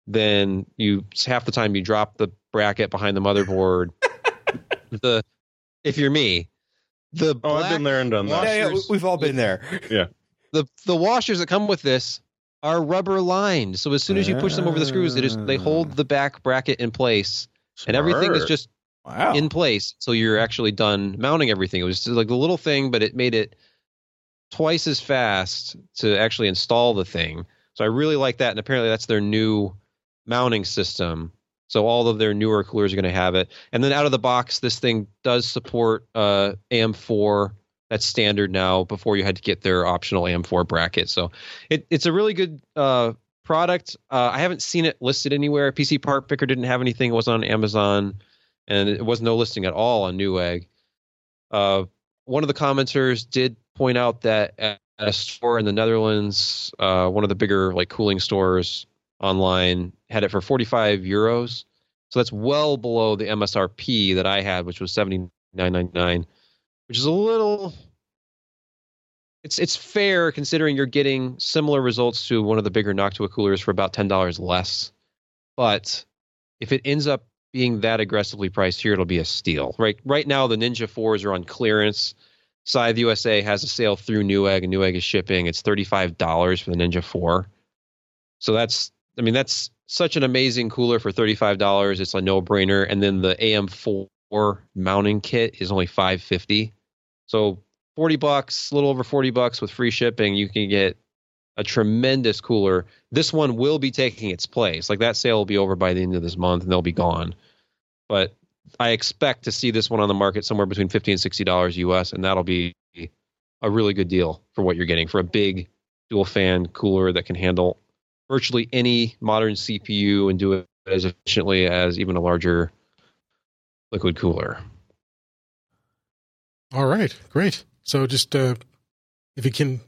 then you half the time you drop the bracket behind the motherboard. the if you're me, the Oh, I've black been there and done that. yeah, yeah, we've all been there. The the washers that come with this are rubber lined. So as soon as you push them over the screws, they just they hold the back bracket in place, and everything is just Wow. in place. So you're actually done mounting everything. It was just like a little thing, but it made it twice as fast to actually install the thing. So I really like that, and apparently that's their new mounting system. So all of their newer coolers are going to have it. And then out of the box, this thing does support uh, AM4. That's standard now. Before you had to get their optional AM4 bracket. So it, it's a really good uh, product. Uh, I haven't seen it listed anywhere. PCPartPicker didn't have anything. It wasn't on Amazon, and it was no listing at all on Newegg. Uh, one of the commenters did point out that at a store in the Netherlands, uh, one of the bigger like cooling stores online had it for 45 euros. So that's well below the MSRP that I had, which was 79.99, which is a little. It's it's fair considering you're getting similar results to one of the bigger Noctua coolers for about ten dollars less. But if it ends up being that aggressively priced here, it'll be a steal. Right right now, the Ninja fours are on clearance. Scythe USA has a sale through Newegg, and Newegg is shipping. It's thirty five dollars for the Ninja four. So that's I mean that's such an amazing cooler for thirty five dollars. It's a no brainer. And then the AM four mounting kit is only five fifty. So forty bucks, a little over forty bucks with free shipping, you can get a tremendous cooler. This one will be taking its place. Like that sale will be over by the end of this month, and they'll be gone. But I expect to see this one on the market somewhere between fifty and sixty dollars US, and that'll be a really good deal for what you're getting for a big dual fan cooler that can handle virtually any modern CPU and do it as efficiently as even a larger liquid cooler. All right, great. So just uh, if you can,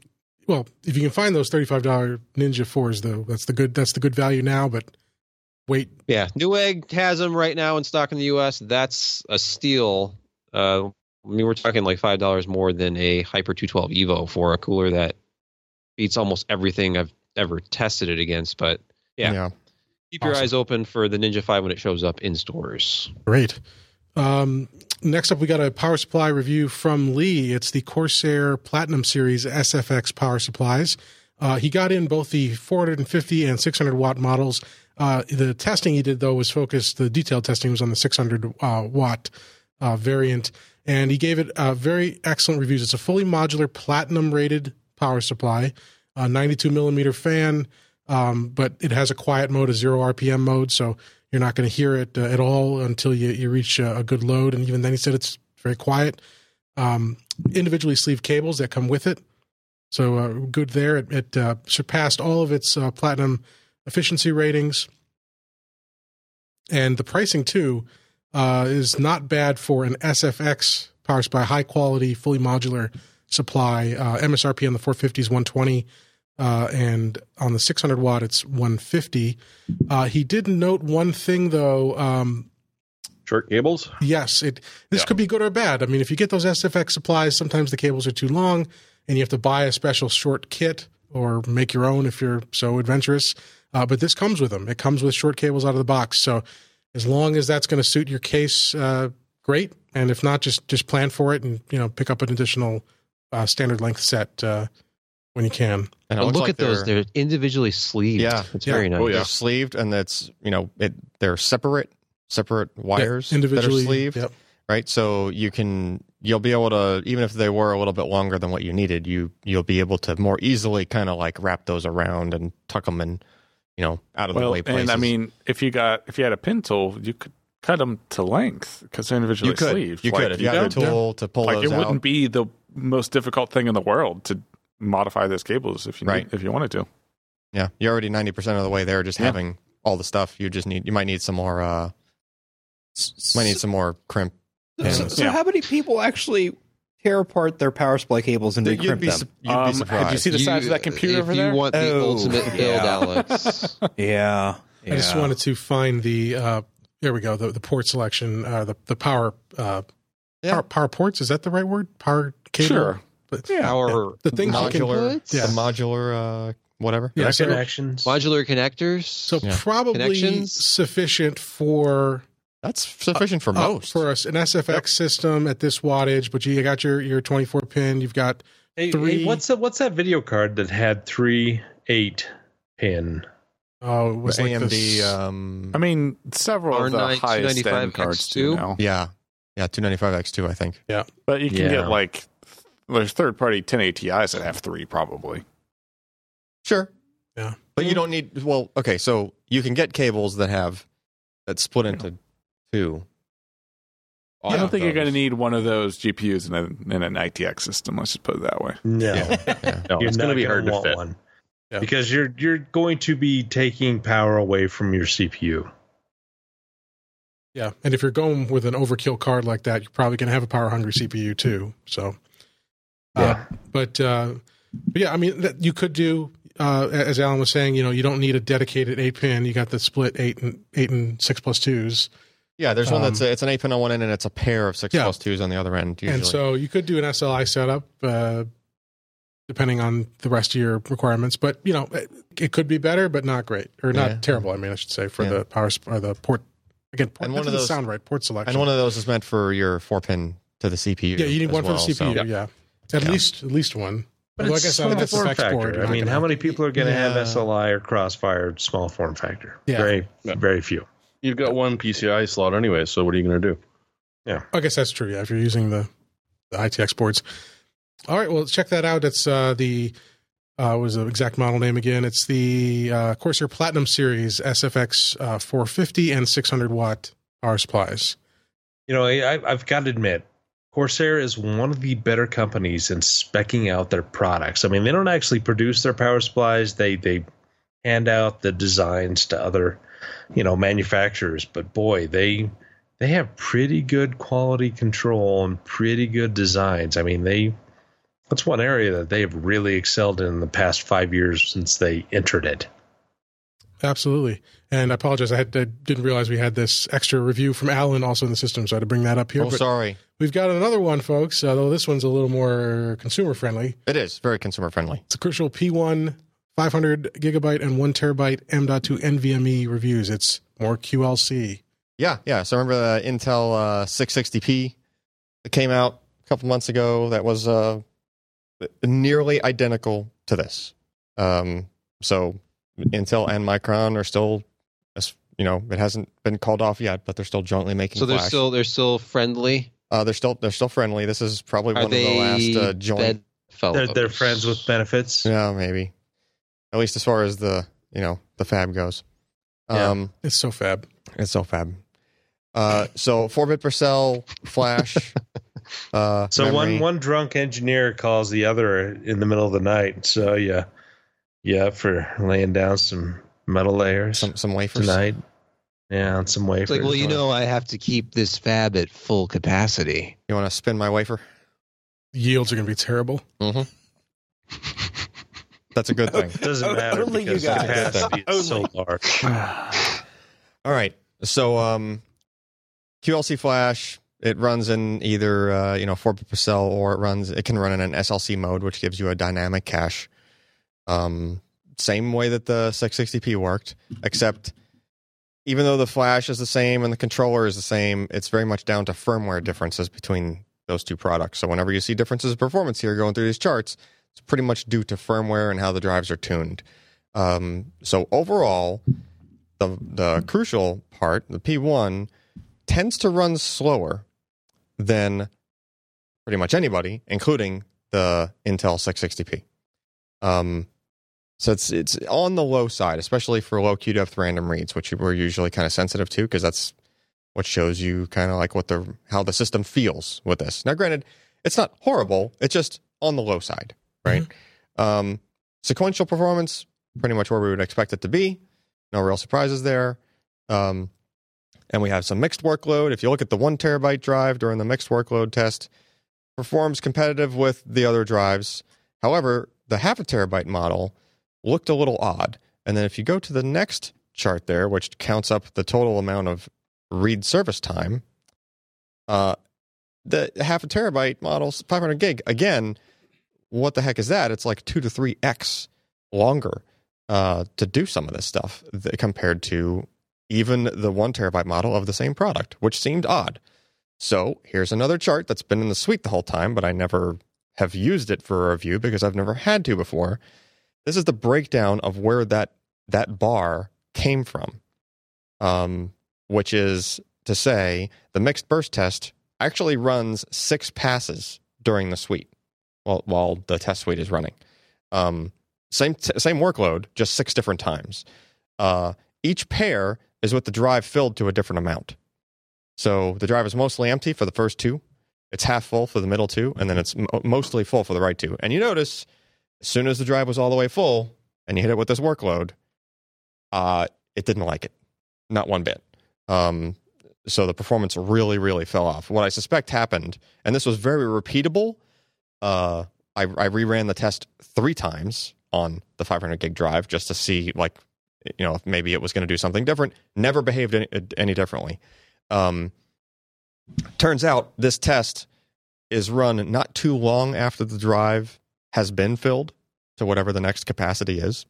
well, if you can find those thirty-five dollar Ninja fours, though, that's the good. That's the good value now. But wait, Yeah, Newegg has them right now in stock in the U.S. That's a steal. Uh, I mean, we're talking like five dollars more than a Hyper 212 Evo for a cooler that beats almost everything I've ever tested it against. But Yeah. keep your eyes open for the Ninja 5 when it shows up in stores. Great. Um, next up, we got a power supply review from Lee. It's the Corsair Platinum Series SFX power supplies. Uh, he got in both the 450 and 600 watt models. Uh, the testing he did though was focused. The detailed testing was on the 600 uh, watt uh, variant, and he gave it uh, very excellent reviews. It's a fully modular, platinum rated power supply, a 92 millimeter fan, um, but it has a quiet mode, a zero RPM mode, so you're not going to hear it uh, at all until you, you reach a, a good load. And even then, he said it's very quiet. Um, individually sleeved cables that come with it. So uh, good there. It, it uh, surpassed all of its uh, platinum efficiency ratings, and the pricing too uh, is not bad for an SFX power supply, high quality, fully modular supply. Uh, MSRP on the 450 is 120, uh, and on the 600 watt it's 150. Uh, he did note one thing though. Um, Short cables. Yes, it this Yeah. could be good or bad. I mean, if you get those SFX supplies, sometimes the cables are too long, and you have to buy a special short kit or make your own if you're so adventurous. Uh, but this comes with them. It comes with short cables out of the box. So as long as that's going to suit your case, uh, great. And if not, just just plan for it and you know pick up an additional uh, standard length set uh, when you can. And But look like at those; they're- they're individually sleeved. Yeah. it's Yeah. very nice. Oh, yeah. They're sleeved, and that's you know it. They're separate, separate wires individually that are sleeved, Yep. right? So you can you'll be able to even if they were a little bit longer than what you needed, you you'll be able to more easily kind of like wrap those around and tuck them in, you know, out of the way places. and I mean, if you got if you had a pin tool, you could cut them to length because they're individually you could sleeved. you Like, could if you had a could- tool to pull Like those it out. wouldn't be the most difficult thing in the world to modify those cables if you Right. need, if you wanted to. Yeah, you're already ninety percent of the way there. Just Yeah. having all the stuff, you just need. You might need some more. uh Might need some more crimp. So, pins. so Yeah. how many people actually tear apart their power supply cables and You'd recrimp be, them? su- you'd Um, be surprised. Did you see the size of that computer if over you there? want the Oh, ultimate build, yeah. Alex. Yeah, I just wanted to find the. Uh, there we go. The, the port selection. Uh, the the power. Uh, Yeah. power. Power ports. Is that the right word? Power cable. Sure. But, Yeah. Our The thing you can- modular, Inputs? Yeah. the modular, uh, whatever. Yeah, so- connections. modular connectors. So Yeah. probably sufficient for That's sufficient for uh, most. for us an SFX system at this wattage. But you got your your 24 pin. You've got Hey, Three- hey, what's that? What's that video card that had three eight pin? oh, it was like AMD. this- um, I mean, several of the highest 295 end cards do X2? now, yeah, yeah, two ninety five X two, I think. Yeah, but you can Yeah. get like there's third party 1080 Ti's that have three probably. Sure. Yeah. But you don't need. Well, okay, so you can get cables that have that split into two. I don't think you're going to need one of those GPUs in, a, in an ITX system. Let's just put it that way. No, Yeah, yeah. No, it's going to be gonna hard to want fit. one Yeah. because you're you're going to be taking power away from your CPU. Yeah, and if you're going with an overkill card like that, you're probably going to have a power hungry CPU too. So, uh, Yeah. but, uh, but yeah, I mean, that you could do uh, as Allyn was saying. You know, you don't need a dedicated eight pin. You got the split eight and eight and six plus twos, Yeah, there's one Um, that's a, it's an eight pin on one end and it's a pair of six Yeah. plus twos on the other end. Usually. and so you could do an SLI setup. Uh, Depending on the rest of your requirements, but you know it, it could be better, but not great or not Yeah. terrible. I mean, I should say for Yeah. the power sp- or the port again. Port, And one of those- sound right. Port selection. and one of those is meant for your four pin to the CPU. yeah, you need one for the CPU. so- yeah, at Yeah. least at least one. But Although I it's guess small form factor. board, I mean, gonna- how many people are going to have Yeah. SLI or Crossfire small form factor? Yeah. Very, Yeah. very few. You've got one PCI slot anyway, so what are you going to do? Yeah, I guess that's true. Yeah, if you're using the, the ITX boards. All right, well, check that out. It's uh, the uh, was the exact model name again? It's the uh, Corsair Platinum Series SFX uh, 450 and 600 watt power supplies. You know, I, I've got to admit, Corsair is one of the better companies in specking out their products. I mean, they don't actually produce their power supplies; they they hand out the designs to other, you know, manufacturers. But boy, they they have pretty good quality control and pretty good designs. I mean, they that's one area that they have really excelled in the past five years since they entered it. Absolutely. And I apologize. I, had, I didn't realize we had this extra review from Allyn also in the system, so I had to bring that up here. Oh, but sorry. we've got another one, folks. Uh, though this one's a little more consumer friendly. It is very consumer friendly. It's a Crucial P1 500 gigabyte and one terabyte M.2 NVMe reviews. It's more QLC. Yeah, yeah. So remember the Intel uh, 660p that came out a couple months ago? That was uh, nearly identical to this. Um, so Intel and Micron are still you know, it hasn't been called off yet, but they're still jointly making. So they're Flash. still they're still friendly. uh, they're still they're still friendly. This is probably Are one they of the last uh, joint. They're, they're friends with benefits. Yeah, maybe. At least as far as the you know the fab goes. Yeah. Um, It's so fab. it's so fab. Uh, so four bit per cell flash. uh, So memory. one one drunk engineer calls the other in the middle of the night. So yeah, yeah, for laying down some metal layers some some wafers. tonight. Yeah, on some wafers. It's like, well, you know, I have to keep this fab at full capacity. You want to spin my wafer? Yields are going to be terrible. Mm-hmm. That's a good thing. doesn't matter Only you because the guys. capacity is so large. All right. So um, QLC Flash it runs in either uh, you know four bit per cell or it runs it can run in an SLC mode, which gives you a dynamic cache. Um, same way that the 660p worked, except even though the flash is the same and the controller is the same, it's very much down to firmware differences between those two products. So whenever you see differences in performance here going through these charts, it's pretty much due to firmware and how the drives are tuned. Um, so overall, the the crucial part, the P1, tends to run slower than pretty much anybody, including the Intel 660p. Um, so it's it's on the low side, especially for low queue depth random reads, which we're usually kind of sensitive to because that's what shows you kind of like what the how the system feels with this. Now, granted, it's not horrible; it's just on the low side, right? Um, sequential performance, pretty much where we would expect it to be. No real surprises there. Um, and we have some mixed workload. If you look at the one terabyte drive during the mixed workload test, performs competitive with the other drives. However, the half a terabyte model looked a little odd. And then if you go to the next chart there, which counts up the total amount of read service time, uh, the half a terabyte model, 500 gig, again, what the heck is that? It's like two to three X longer uh, to do some of this stuff compared to even the one terabyte model of the same product, which seemed odd. So here's another chart that's been in the suite the whole time, but I never have used it for a review because I've never had to before. This is the breakdown of where that that bar came from, um, which is to say the mixed burst test actually runs six passes during the suite while while the test suite is running. Um, same t- same workload, just six different times. Uh, each pair is with the drive filled to a different amount. So the drive is mostly empty for the first two. It's half full for the middle two, and then it's mo mostly full for the right two. And you notice, as soon as the drive was all the way full, and you hit it with this workload, uh, it didn't like it, not one bit. Um, so the performance really, really fell off. What I suspect happened, and this was very repeatable. Uh, I, I reran the test three times on the 500 gig drive just to see, like, you know, if maybe it was going to do something different. Never behaved any, any differently. Um, turns out this test is run not too long after the drive has been filled to whatever the next capacity is.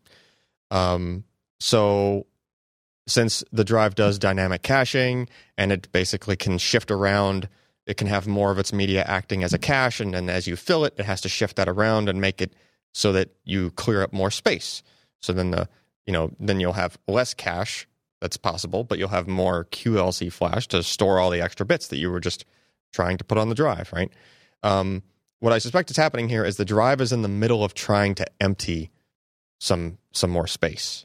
Um, so since the drive does dynamic caching and it basically can shift around, it can have more of its media acting as a cache, and then as you fill it, it has to shift that around and make it so that you clear up more space. So then the you know then you'll have less cache that's possible, but you'll have more QLC flash to store all the extra bits that you were just trying to put on the drive, right? Um, what I suspect is happening here is the drive is in the middle of trying to empty some some more space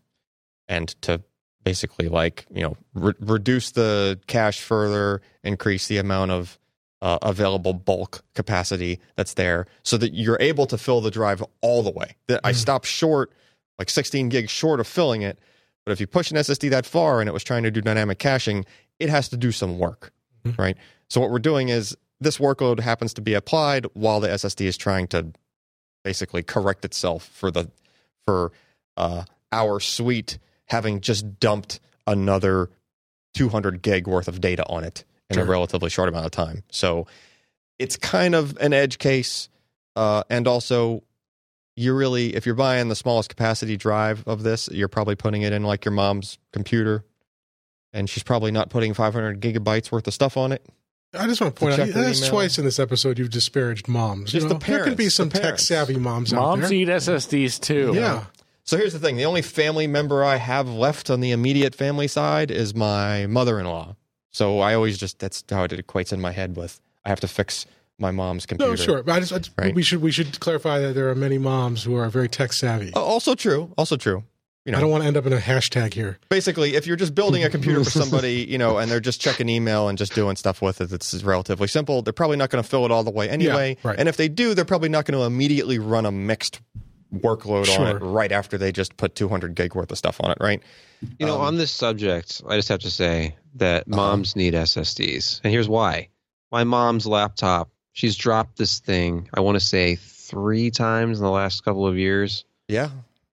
and to basically like you know re- reduce the cache further, increase the amount of uh, available bulk capacity that's there, so that you're able to fill the drive all the way. That I stopped short, like 16 gigs short of filling it. But if you push an SSD that far and it was trying to do dynamic caching, it has to do some work, right? So what we're doing is this workload happens to be applied while the SSD is trying to basically correct itself for the for uh, our suite having just dumped another 200 gig worth of data on it in a relatively short amount of time. So it's kind of an edge case, uh, and also you really if you're buying the smallest capacity drive of this, you're probably putting it in like your mom's computer, and she's probably not putting 500 gigabytes worth of stuff on it. I just want to point To out check her that's email. time in this episode you've disparaged moms. Just you the know, there can be some tech savvy moms, out there. Moms eat SSDs too. Yeah, So here's the thing: the only family member I have left on the immediate family side is my mother-in-law. So I always just that's how it equates in my head with I have to fix my mom's computer. No, sure. But I just, I just- Right. we should we should clarify that there are many moms who are very tech savvy. Uh, Also true. Also true. You know, I don't want to end up in a hashtag here. basically, if you're just building a computer for somebody, you know, and they're just checking email and just doing stuff with it, it's relatively simple. They're probably not going to fill it all the way anyway. Yeah, right. And if they do, they're probably not going to immediately run a mixed workload on it right after they just put 200 gig worth of stuff on it, right? You know, Um, on this subject, I just have to say that moms need SSDs. And here's why. My mom's laptop, she's dropped this thing, I want to say three times in the last couple of years, Yeah.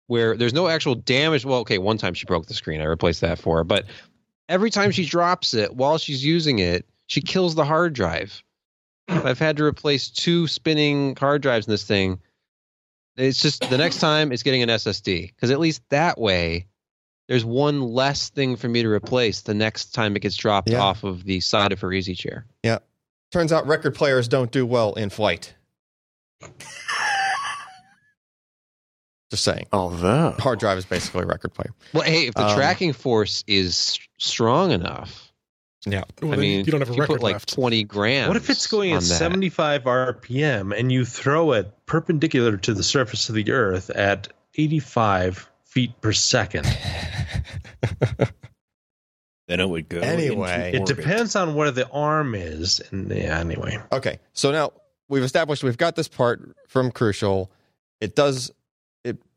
Where there's no actual damage. Well, okay, one time she broke the screen. I replaced that for her. But every time she drops it while she's using it, she kills the hard drive. I've had to replace two spinning hard drives in this thing. It's just the next time it's getting an SSD because at least that way there's one less thing for me to replace the next time it gets dropped Yeah. off of the side of her easy chair. Yeah. Turns out record players don't do well in flight. Just saying. Although, Hard drive is basically a record player. Well, hey, if the Um, tracking force is strong enough, Yeah. Well, I mean, you don't have a if you record put like left. 20 grams. What if it's going at 75 RPM and you throw it perpendicular to the surface of the Earth at 85 feet per second? Then it would go. Anyway. into It depends on where the arm is. And yeah, anyway. Okay, so now we've established we've got this part from Crucial. It does it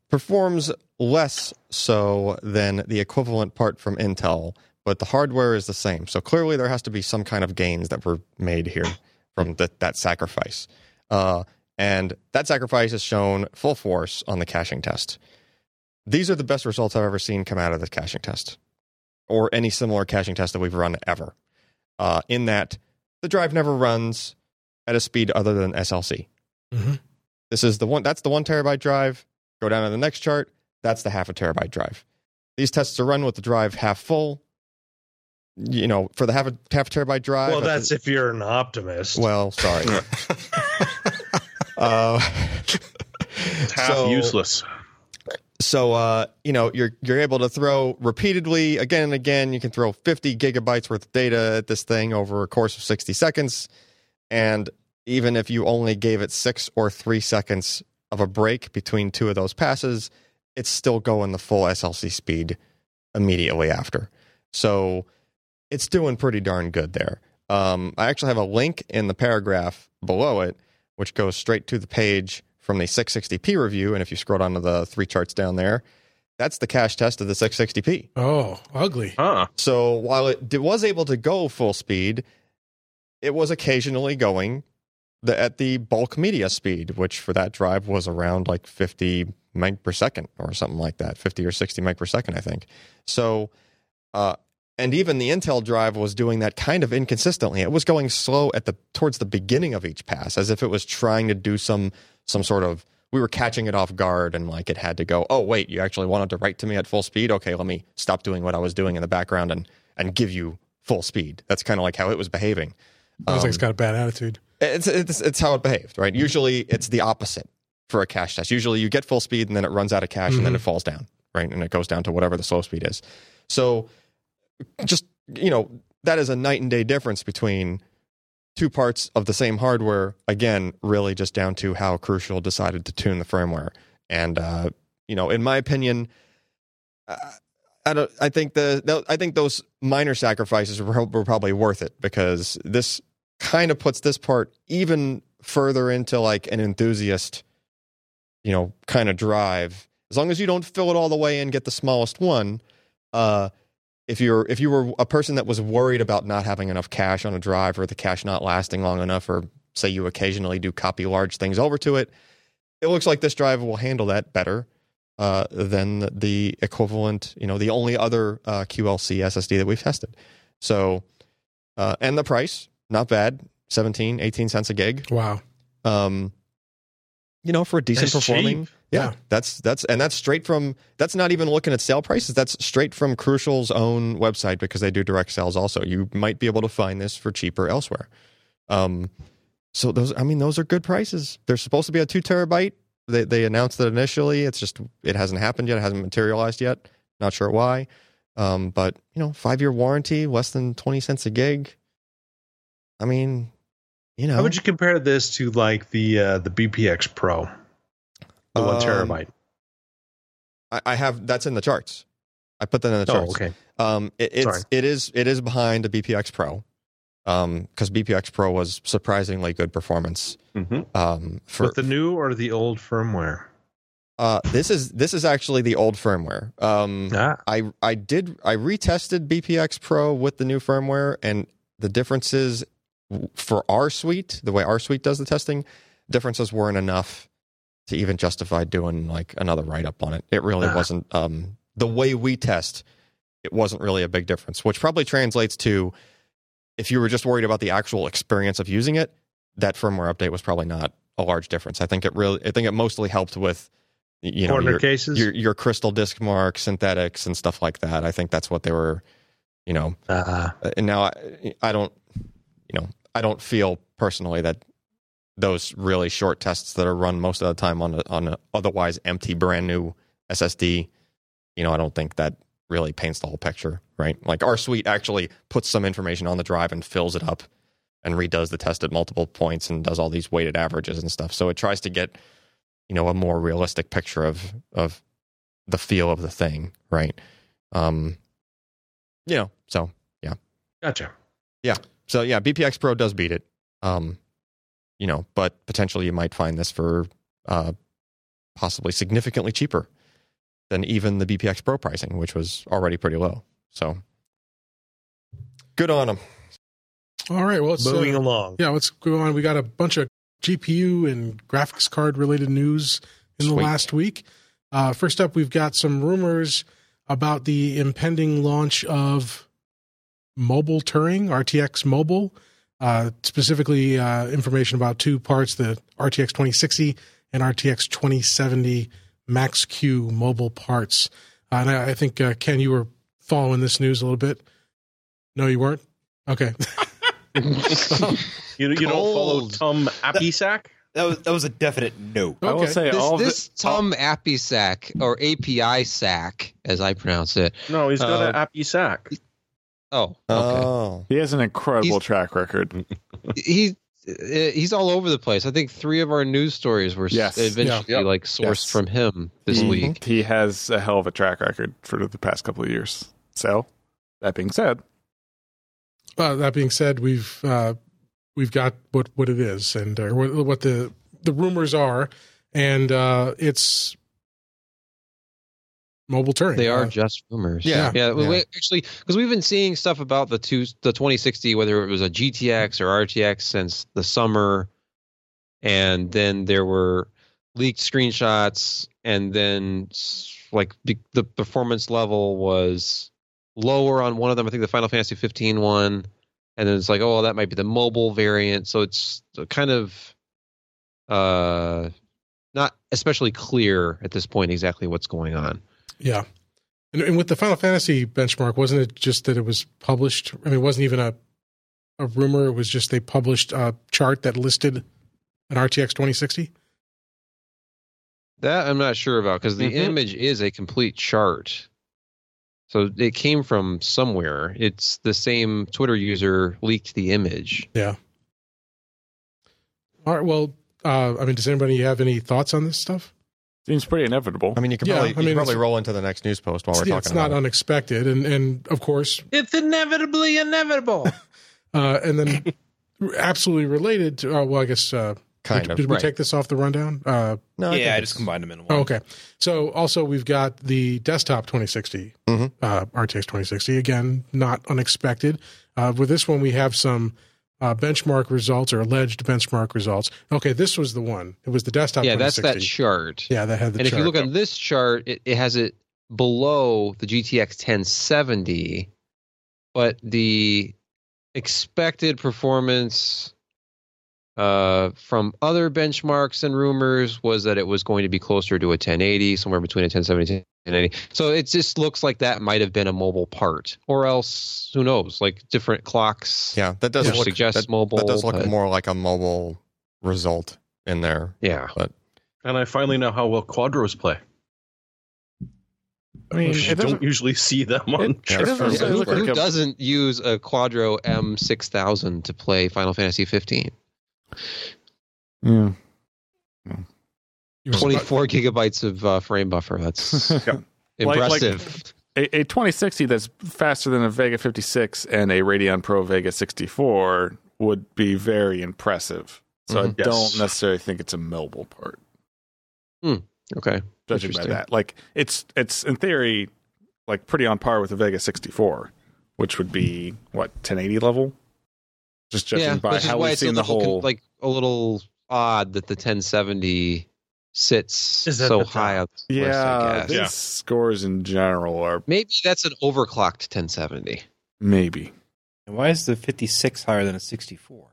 performs less so than the equivalent part from Intel, but the hardware is the same. So clearly there has to be some kind of gains that were made here from that that sacrifice. Uh, and that sacrifice is shown full force on the caching test. These are the best results I've ever seen come out of the caching test, or any similar caching test that we've run ever. Uh, in that the drive never runs at a speed other than SLC. Mhm. This is the one. That's the one terabyte drive. Go down to the next chart. That's the half a terabyte drive. These tests are run with the drive half full. You know, for the half a half a terabyte drive. Well, at the- that's if you're an optimist. well, sorry. uh, Half so- useless. so uh, you know you're you're able to throw repeatedly again and again. You can throw 50 gigabytes worth of data at this thing over a course of 60 seconds, and even if you only gave it six or three seconds of a break between two of those passes, it's still going the full SLC speed immediately after. So it's doing pretty darn good there. Um, I actually have a link in the paragraph below it, which goes straight to the page from the 660p review. And if you scroll down to the three charts down there, that's the cache test of the 660p. Oh, ugly. Huh. So while it was able to go full speed, it was occasionally going the, at the bulk media speed, which for that drive was around like 50 meg per second or something like that, 50 or 60 meg per second, I think. So, uh, and even the Intel drive was doing that kind of inconsistently. It was going slow at the towards the beginning of each pass, as if it was trying to do some some sort of we were catching it off guard and like it had to go oh wait you actually wanted to write to me at full speed okay let me stop doing what i was doing in the background and and give you full speed that's kind of like how it was behaving Sounds Um, like it's got a bad attitude. It's, it's it's how it behaved right? Usually it's the opposite for a cache test. Usually you get full speed and then it runs out of cache and then it falls down right? And it goes down to whatever the slow speed is. So just you know that is a night and day difference between two parts of the same hardware again really just down to how crucial decided to tune the firmware. And uh you know in my opinion uh, I don't. I think the, the. I think those minor sacrifices were, were probably worth it because this kind of puts this part even further into like an enthusiast, you know, kind of drive. As long as you don't fill it all the way and get the smallest one, uh, if you're if you were a person that was worried about not having enough cache on a drive or the cache not lasting long enough, or say you occasionally do copy large things over to it, it looks like this drive will handle that better uh, than the equivalent, you know, the only other uh, QLC SSD that we've tested. So, uh, and the price, not bad, 17, 18 cents a gig. Wow. Um, you know, for a decent That's performing, yeah, Yeah. that's that's and that's straight from that's not even looking at sale prices. That's straight from Crucial's own website because they do direct sales. Also, you might be able to find this for cheaper elsewhere. Um, so those, I mean, those are good prices. They're supposed to be a two terabyte They they announced it initially. It's just it hasn't happened yet. It hasn't materialized yet. Not sure why. Um, but you know, five year warranty, less than twenty cents a gig. I mean, you know, How would you compare this to like the uh, the BPX Pro, the one Um, terabyte? I, I have that's in the charts. I put that in the Oh, charts. okay. Um, it, it's Sorry. it is it is behind the BPX Pro, um, because BPX Pro was surprisingly good performance. hmm Um, for With the new or the old firmware? uh, this is this is actually the old firmware. Um, Ah, I I did I retested BPX Pro with the new firmware, and the differences for our suite, the way our suite does the testing, differences weren't enough to even justify doing like another write up on it. It really Ah. wasn't. Um, the way we test, it wasn't really a big difference, which probably translates to if you were just worried about the actual experience of using it, that firmware update was probably not a large difference. I think it really, I think it mostly helped with you know your, your your CrystalDiskMark synthetics and stuff like that. I think that's what they were, you know. Uh, uh, And now I, I don't, you know, I don't feel personally that those really short tests that are run most of the time on a, on a otherwise empty brand new SSD, you know, I don't think that really paints the whole picture, right? Like our suite actually puts some information on the drive and fills it up and redoes the test at multiple points and does all these weighted averages and stuff. So it tries to get, you know, a more realistic picture of of the feel of the thing, right? Um, you know, so yeah. gotcha. So yeah, BPX Pro does beat it. Um, you know, but potentially you might find this for uh, possibly significantly cheaper than even the BPX Pro pricing, which was already pretty low. So good on them. All right. Well, let's, uh, Moving along. yeah, let's go on. We got a bunch of GPU and graphics card related news in the last week. Uh, first up, we've got some rumors about the impending launch of mobile Turing, RTX Mobile. Uh, specifically, uh, information about two parts: the RTX 2060 and RTX 2070 Max Q mobile parts. Uh, and I, I think uh, Ken, you were following this news a little bit. No, you weren't. Okay. You, you don't follow Tom Apisak? That was that was a definite no. I will say This, all of this the, Tom API or API sack, as I pronounce it. No, he's got Uh, an Apisak. Oh, okay. Oh, he has an incredible He's- track record. he uh, he's all over the place. I think three of our news stories were Yes. eventually Yeah. like sourced Yes. from him this Mhm. week. He has a hell of a track record for the past couple of years. So, that being said, Uh, that being said, we've uh, we've got what what it is and uh, what, what the the rumors are, and uh, it's mobile Turing. They are Uh, just rumors. Yeah. yeah. we- Yeah. we- actually, because we've been seeing stuff about the two, the 2060, whether it was a GTX or RTX since the summer, and then there were leaked screenshots, and then like the, the performance level was lower on one of them. I think the Final Fantasy 15 one, and then it's like, oh, that might be the mobile variant. So it's kind of uh not especially clear at this point exactly what's going on. Yeah. And, and with the Final Fantasy benchmark, wasn't it just that it was published? I mean, it wasn't even a a rumor. It was just they published a chart that listed an RTX 2060. That I'm not sure about because the Mhm. image is a complete chart. So it came from somewhere. It's the same Twitter user leaked the image. Yeah. All right. Well, uh, I mean, does anybody have any thoughts on this stuff? Seems pretty inevitable. I mean, you can Yeah, probably, I you can probably roll into the next news post while we're Yeah, talking it's not about it. unexpected, and and of course, It's inevitably inevitable. uh, and then absolutely related to. Oh, well, I guess. Uh, Kind did, of. did we right. take this off the rundown? Uh, No, yeah, I just combined them in one. oh, okay. So also we've got the desktop 2060, Mhm. uh, RTX 2060. Again, not unexpected. Uh, with this one, we have some uh, benchmark results or alleged benchmark results. Okay, this was the one. It was the desktop. yeah, that's that chart. yeah, that had the and if you look on this chart, it, it has it below the GTX 1070, but the expected performance uh, from other benchmarks and rumors was that it was going to be closer to a 1080, somewhere between a 1070 and 1080. So it just looks like that might have been a mobile part, or else who knows? Like different clocks. Yeah, that does which look suggests that, mobile. that does look but- more like a mobile result in there. Yeah. But And I finally know how well quadros play. I mean, You don't doesn't, usually see them on it charts. doesn't Yeah, who, look who a doesn't use a Quadro M6000 to play Final Fantasy 15? Yeah. You were- 24 gigabytes of uh, frame buffer. That's Like- like- impressive. a, a 2060 that's faster than a Vega 56 and a Radeon Pro Vega 64 would be very impressive. So I Mhm. Yes. don't necessarily think it's a mobile part, okay. judging by that. Like it's it's in theory like pretty on par with the Vega 64, which would be what 1080 level. Just judging yeah, by how why we've it's a seen the little con- whole like a little odd that the 1070 sits Is so high up. on the list, I yeah, guess. these Yeah. scores in general are Maybe that's an overclocked 1070. maybe. And why is the 56 higher than a 64?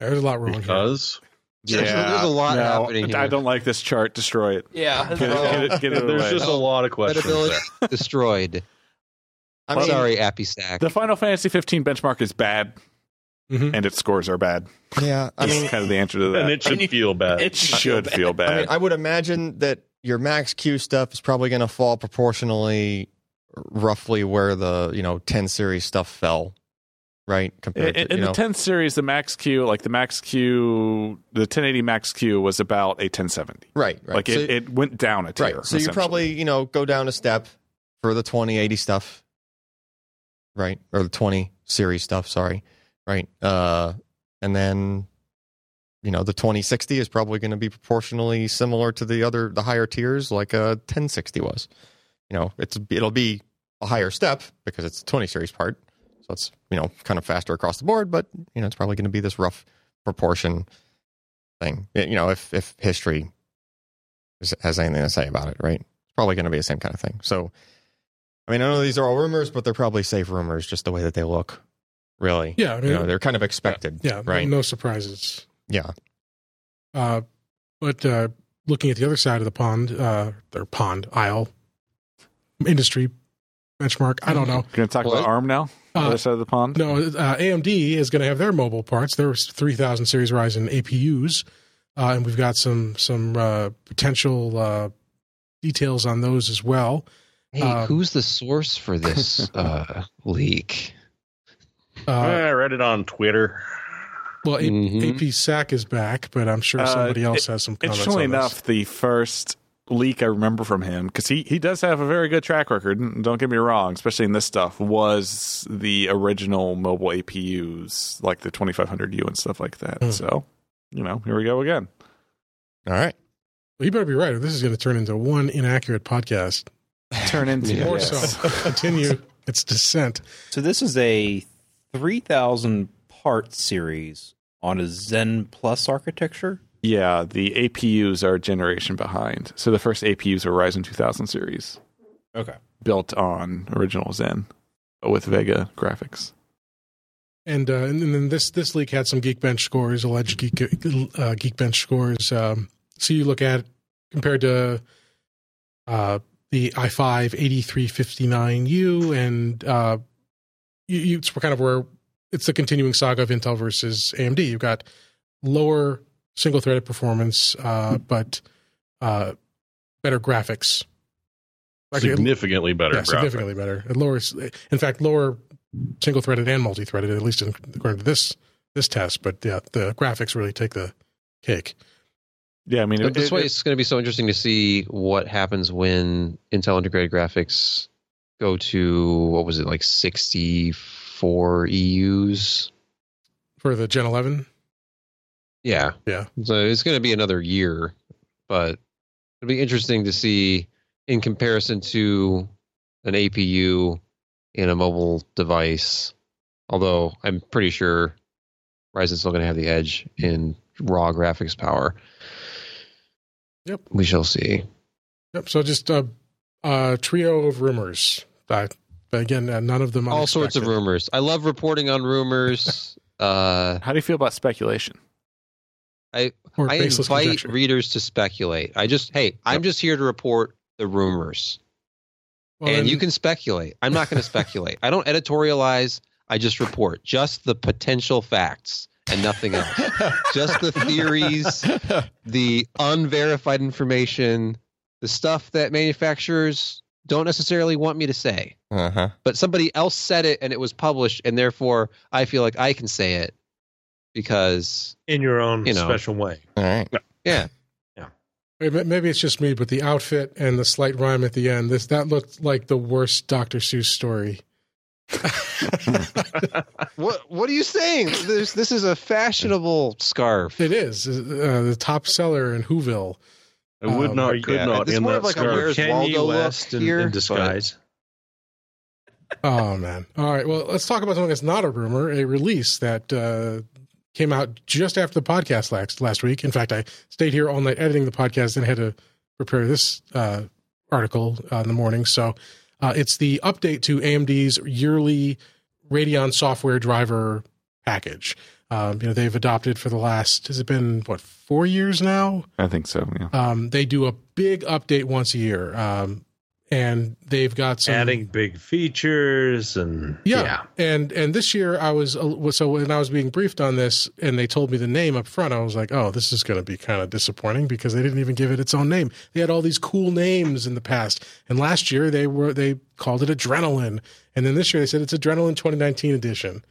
There's a lot wrong here. Because There's- there's a lot no, happening I don't like this chart. Destroy it. Yeah. Get it, get it, get it there's just a lot of questions Credibility there. destroyed. I mean, Sorry, APISAK. The Final Fantasy 15 benchmark is bad, Mhm. and its scores are bad. yeah. I That's mean, kind of the answer to that. And it should feel bad. It should feel bad. I mean, I would imagine that your max Q stuff is probably going to fall proportionally, roughly where the you know 10 series stuff fell, right? Compared in to you the know, 10 series, the max Q, like the max Q, the 1080 max Q was about a 1070. right, right. Like so, it, it went down a tier. right. So you probably you know go down a step for the 2080 stuff, right, or the 20 series stuff. Sorry, right. Uh, and then you know the 2060 is probably going to be proportionally similar to the other the higher tiers, like a 1060 was. You know, it's it'll be a higher step because it's the 20 series part, so it's you know kind of faster across the board, but you know it's probably going to be this rough proportion thing. You know, if if history has anything to say about it, right? It's probably going to be the same kind of thing. So, I mean, I know these are all rumors, but they're probably safe rumors, just the way that they look. Really, Yeah, I mean, you know, they're kind of expected. yeah, no- right. no surprises. Yeah, Uh, but uh, looking at the other side of the pond, uh, their pond aisle industry benchmark. I don't know. Going to talk What? about ARM now? Uh, other side of the pond? No, uh, AMD is going to have their mobile parts. Their 3000 series Ryzen APUs, uh, and we've got some some uh, potential uh, details on those as well. Hey, um, who's the source for this uh, leak? Uh, I read it on Twitter. well, A- Mhm. APISAK is back, but I'm sure Uh, somebody else it- has some comments. Interestingly on this. enough, the first leak I remember from him, because he, he does have a very good track record, don't get me wrong, especially in this stuff, was the original mobile APUs, like the 2500U and stuff like that. Hmm. So, you know, here we go again. all right. Well, you better be right. or This is going to turn into one inaccurate podcast. Turn into Yeah. More yes. so, continue its descent. So this is a 3000 part series on a Zen Plus architecture. Yeah, the APUs are a generation behind. So the first APUs are Ryzen 2000 series, Okay. built on original Zen with Vega graphics. And, uh, and then this this leak had some Geekbench scores, alleged Geek uh, Geekbench scores. Um, so you look at compared to uh, the i5 8359U, and uh, you, you, it's kind of where it's the continuing saga of Intel versus AMD. You've got lower single threaded performance, uh, but uh, better graphics. Actually, Significantly better. yeah, graphics. significantly better. It lowers, in fact, lower single threaded and multi threaded, at least according to this this test. But yeah, the graphics really take the cake. Yeah, I mean, it, this it- way, it- it's going to be so interesting to see what happens when Intel integrated graphics go to what was it like 64 EUs? For the Gen 11, Yeah, Yeah. So it's going to be another year, but it'll be interesting to see in comparison to an APU in a mobile device. Although I'm pretty sure Ryzen's still going to have the edge in raw graphics power. Yep. We shall see. yep. So just a uh, uh, trio of rumors. Uh, but again, uh, none of them. All sorts of rumors. I love reporting on rumors. uh, how do you feel about speculation? or I invite conjecture. readers to speculate. I just, hey, I'm just here to report the rumors. Well, and then- you can speculate. I'm not going to speculate. I don't editorialize. I just report just the potential facts. And nothing else. Just the theories, the unverified information, the stuff that manufacturers don't necessarily want me to say. Uh huh. But somebody else said it and it was published, and therefore I feel like I can say it because, in your own You know. special way. All right. yeah. Wait, ma- Maybe it's just me, but the outfit and the slight rhyme at the end, this that looked like the worst Dr. Seuss story. What What are you saying? This This is a fashionable scarf. It is uh, the top seller in Whoville. I would Um, not, could yeah, not it's in more that of like a scarf. Where's Kanye Waldo look West in, here, in but- disguise. Oh man! All right, well, let's talk about something that's not a rumor, a release that uh, came out just after the podcast last last week. In fact, I stayed here all night editing the podcast and had to prepare this uh, article uh, in the morning. So uh, it's the update to AMD's yearly Radeon software driver package. Um, you know, they've adopted for the last has it been what four years now? I think so. Yeah. Um, they do a big update once a year, um, and they've got some Adding big features and yeah. And and this year I was uh, so when I was being briefed on this and they told me the name up front, I was like, oh, this is going to be kind of disappointing because they didn't even give it its own name. They had all these cool names in the past, and last year they were they called it Adrenaline, and then this year they said it's Adrenaline 2019 edition.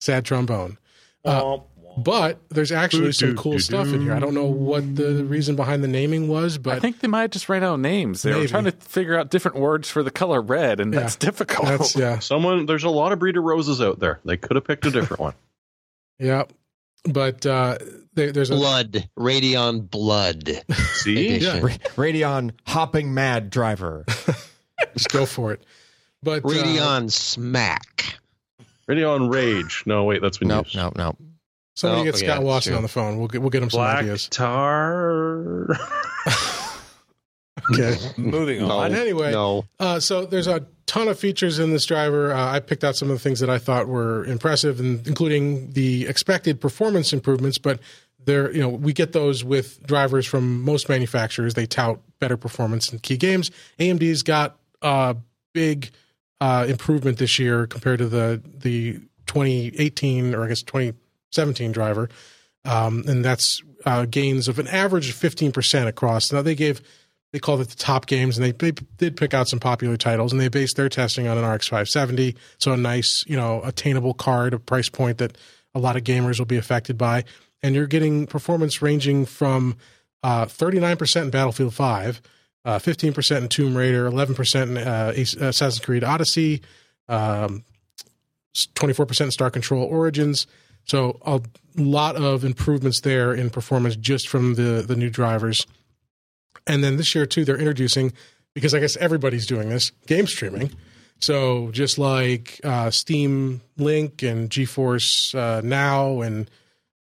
Sad trombone. Uh, but there's actually some cool stuff in here. I don't know what the reason behind the naming was, but I think they might have just ran out of names. They Maybe. were trying to figure out different words for the color red, and Yeah. that's difficult. that's yeah, Someone, there's a lot of breeder roses out there. They could have picked a different one. yeah. But uh, there, there's a Blood, Radeon Blood. See, Edition. Ra- Radeon hopping mad driver. just go for it. But uh, Radeon Smack. Radeon Rage. No, wait, that's been nope, used. nope, nope. Somebody Oh, get Scott that's Wasson true. on the phone. We'll get we'll get him some black ideas. tar. Okay. Moving No. on. But anyway, No. uh, so there's a ton of features in this driver. Uh, I picked out some of the things that I thought were impressive, and including the expected performance improvements. But there, you know, we get those with drivers from most manufacturers. They tout better performance in key games. AMD's got a big uh, improvement this year compared to the the 2018 or I guess 2017 driver, um, and that's uh, gains of an average of 15 percent across. Now they gave they called it the top games, and they, they did pick out some popular titles, and they based their testing on an RX 570, so a nice, you know, attainable card, a price point that a lot of gamers will be affected by, and you're getting performance ranging from uh, 39% in Battlefield 5, uh, 15% in Tomb Raider, 11% in uh, Assassin's Creed Odyssey, um, 24% in Star Control Origins. So a lot of improvements there in performance just from the the new drivers. And then this year too, they're introducing because I guess everybody's doing this game streaming. So just like uh, Steam Link and GeForce uh, Now, and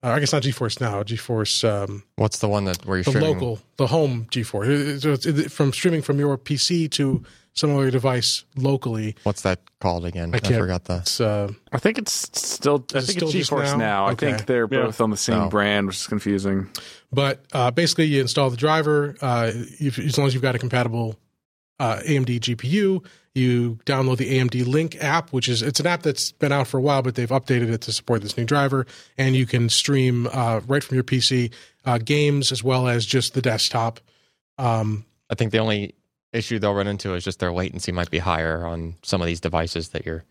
uh, I guess not GeForce Now, GeForce um, What's the one that where you're the streaming? local, the home GeForce. So it's from streaming from your PC to some other device locally. What's that called again? I I, forgot the. It's uh, I think it's still. I think still it's just GeForce now? now. I think they're Yeah. both on the same Oh. brand, which is confusing. But uh, basically, you install the driver. Uh, if, as long as you've got a compatible uh, AMD GPU, you download the AMD Link app, which is it's an app that's been out for a while, but they've updated it to support this new driver, and you can stream uh, right from your PC uh, games as well as just the desktop. Um, I think the only issue they'll run into is just their latency might be higher on some of these devices that you're,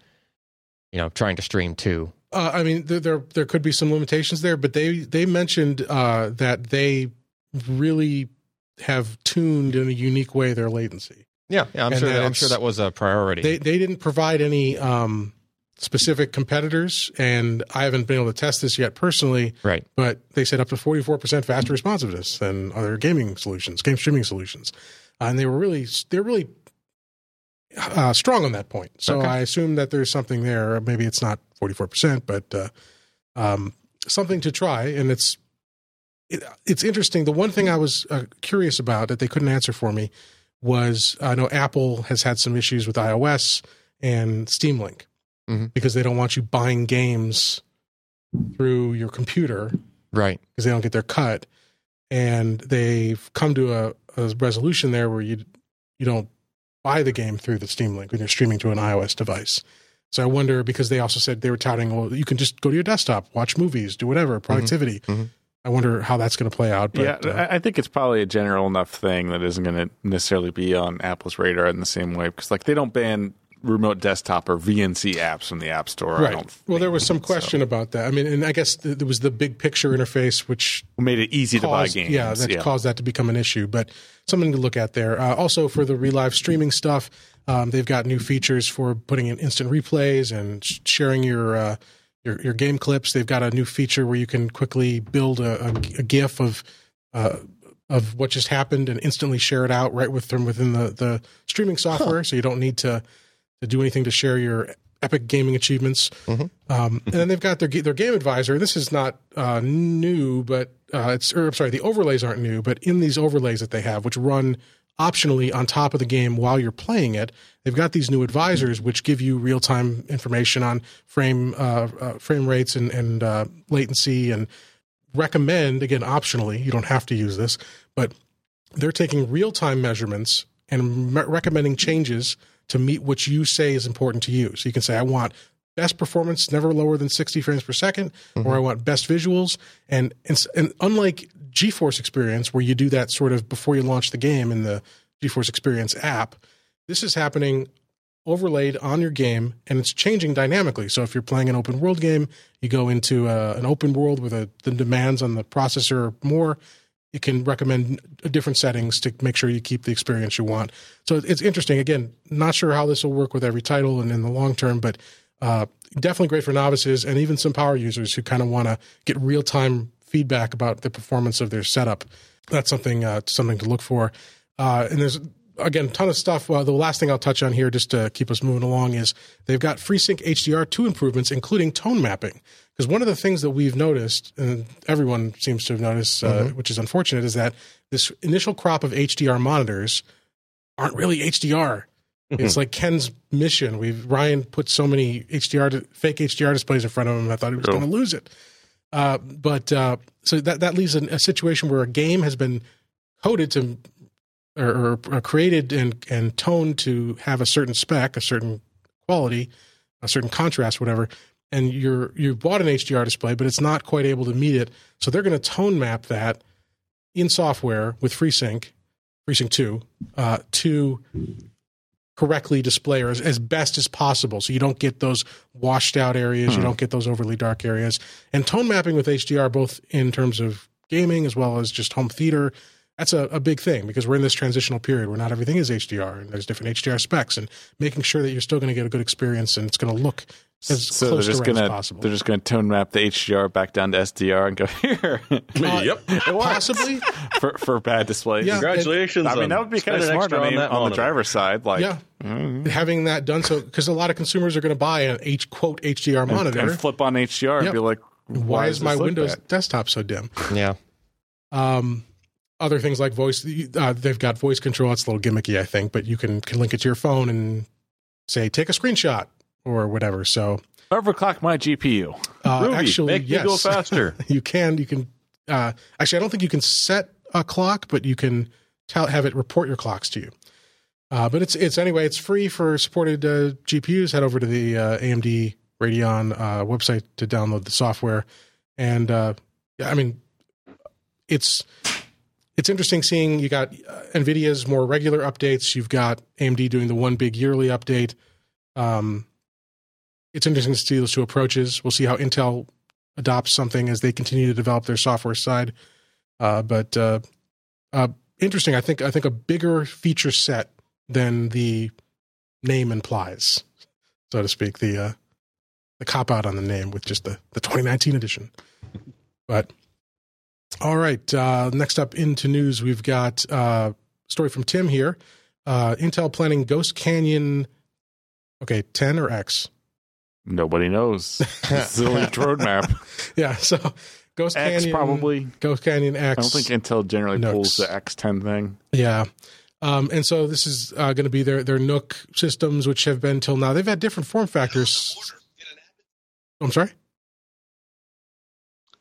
you know, trying to stream to. Uh, I mean, there, there there could be some limitations there, but they they mentioned uh, that they really have tuned in a unique way their latency. Yeah, yeah. I'm And sure. that I'm sure that was a priority. They they didn't provide any um, specific competitors, and I haven't been able to test this yet personally. right. But they said up to forty four percent faster responsiveness than other gaming solutions, game streaming solutions, and they were really they're really uh, strong on that point. So Okay. I assume that there's something there. Maybe it's not forty four percent, but uh, um, something to try. And it's it, it's interesting. The one thing I was uh, curious about that they couldn't answer for me was I know Apple has had some issues with iOS and Steam Link Mhm. because they don't want you buying games through your computer Right. because they don't get their cut. And they've come to a, a resolution there where you you don't buy the game through the Steam Link when you're streaming to an iOS device. So I wonder because they also said they were touting, well, you can just go to your desktop, watch movies, do whatever, productivity. Mhm. I wonder how that's going to play out. But, yeah, uh, I I think it's probably a general enough thing that isn't going to necessarily be on Apple's radar in the same way because, like, they don't ban remote desktop or VNC apps from the App Store. I right. don't Well, there was some question about that. I mean, and I guess th- there was the big picture interface, which made it easy to buy games. yeah, that caused that to become an issue. But something to look at there. Uh, also, for the relive streaming stuff, um, they've got new features for putting in instant replays and sharing your, uh, your your game clips. They've got a new feature where you can quickly build a, a, a GIF of. Uh, of what just happened and instantly share it out right with from within the, the streaming software, so you don't need to to do anything to share your epic gaming achievements. Um, and then they've got their their game advisor. This is not uh, new, but uh, it's or, I'm sorry, the overlays aren't new, but in these overlays that they have, which run optionally on top of the game while you're playing it, they've got these new advisors which give you real time information on frame uh, uh, frame rates and and uh, latency and recommend again optionally. You don't have to use this, but they're taking real time measurements and me- recommending changes to meet what you say is important to you. So you can say, I want best performance, never lower than 60 frames per 2nd or I want best visuals. And, and, and unlike GeForce Experience, where you do that sort of before you launch the game in the GeForce Experience app, this is happening overlaid on your game and it's changing dynamically. So if you're playing an open world game, you go into uh, an open world where the, the demands on the processor are more. It can recommend different settings to make sure you keep the experience you want. So it's interesting. Again, not sure how this will work with every title and in the long term, but uh, definitely great for novices and even some power users who kind of want to get real time feedback about the performance of their setup. That's something uh, something to look for. Uh, and there's again a ton of stuff. The last thing I'll touch on here, just to keep us moving along, is they've got FreeSync HDR two improvements, including tone mapping. Because one of the things that we've noticed, and everyone seems to have noticed, uh, which is unfortunate, is that this initial crop of HDR monitors aren't really HDR. It's like Ken's mission. We've Ryan put so many HDR fake HDR displays in front of him. I thought he was Oh. going to lose it. Uh, but uh, so that that leaves an, a situation where a game has been coded to or, or, or created and and toned to have a certain spec, a certain quality, a certain contrast, whatever. And you're you bought an HDR display, but it's not quite able to meet it. So they're going to tone map that in software with FreeSync, FreeSync two, uh, to correctly display or as, as best as possible. So you don't get those washed out areas you don't get those overly dark areas. And tone mapping with hdr both in terms of gaming as well as just home theater that's a, a big thing because we're in this transitional period where not everything is hdr and there's different hdr specs and making sure that you're still going to get a good experience and it's going to look as so they're just to gonna as possible they're just gonna tone map the HDR back down to SDR and go here yep. possibly for for bad displays. Yeah. Congratulations. I mean that would be kind of spending smart. extra I mean, that on, the monitor. driver's side, like yeah having that done so because a lot of consumers are going to buy an h quote hdr monitor and flip on HDR Yep. and be like, why, is my windows bad? desktop so dim Yeah. Um, other things like voice, uh, they've got voice control. It's a little gimmicky, I think, but you can, can link it to your phone and say, take a screenshot or whatever. So, Overclock my GPU. uh, Ruby, actually, make yes, me go faster. you can, you can, uh, actually, I don't think you can set a clock, but you can tell, have it report your clocks to you. Uh, but it's, it's anyway, it's free for supported, uh, GPUs. Head over to the, uh, AMD Radeon, uh, website to download the software. And, uh, yeah, I mean, it's, it's interesting seeing you got uh, Nvidia's more regular updates. You've got AMD doing the one big yearly update. Um, it's interesting to see those two approaches. We'll see how Intel adopts something as they continue to develop their software side. Uh, but uh, uh, interesting. I think I think a bigger feature set than the name implies, so to speak. The uh, the cop out on the name with just the the 2019 edition. But all right. Uh, next up into news, we've got uh, story from Tim here. Uh, Intel planning Ghost Canyon. Okay, 10 or X? Nobody knows. This is a leaked roadmap. Yeah. So Ghost Canyon X Canyon. probably. Ghost Canyon X. I don't think Intel generally NUCs. pulls the X10 thing. Yeah. Um, and so this is uh, going to be their their NUC systems, which have been till now. They've had different form factors. I'm sorry.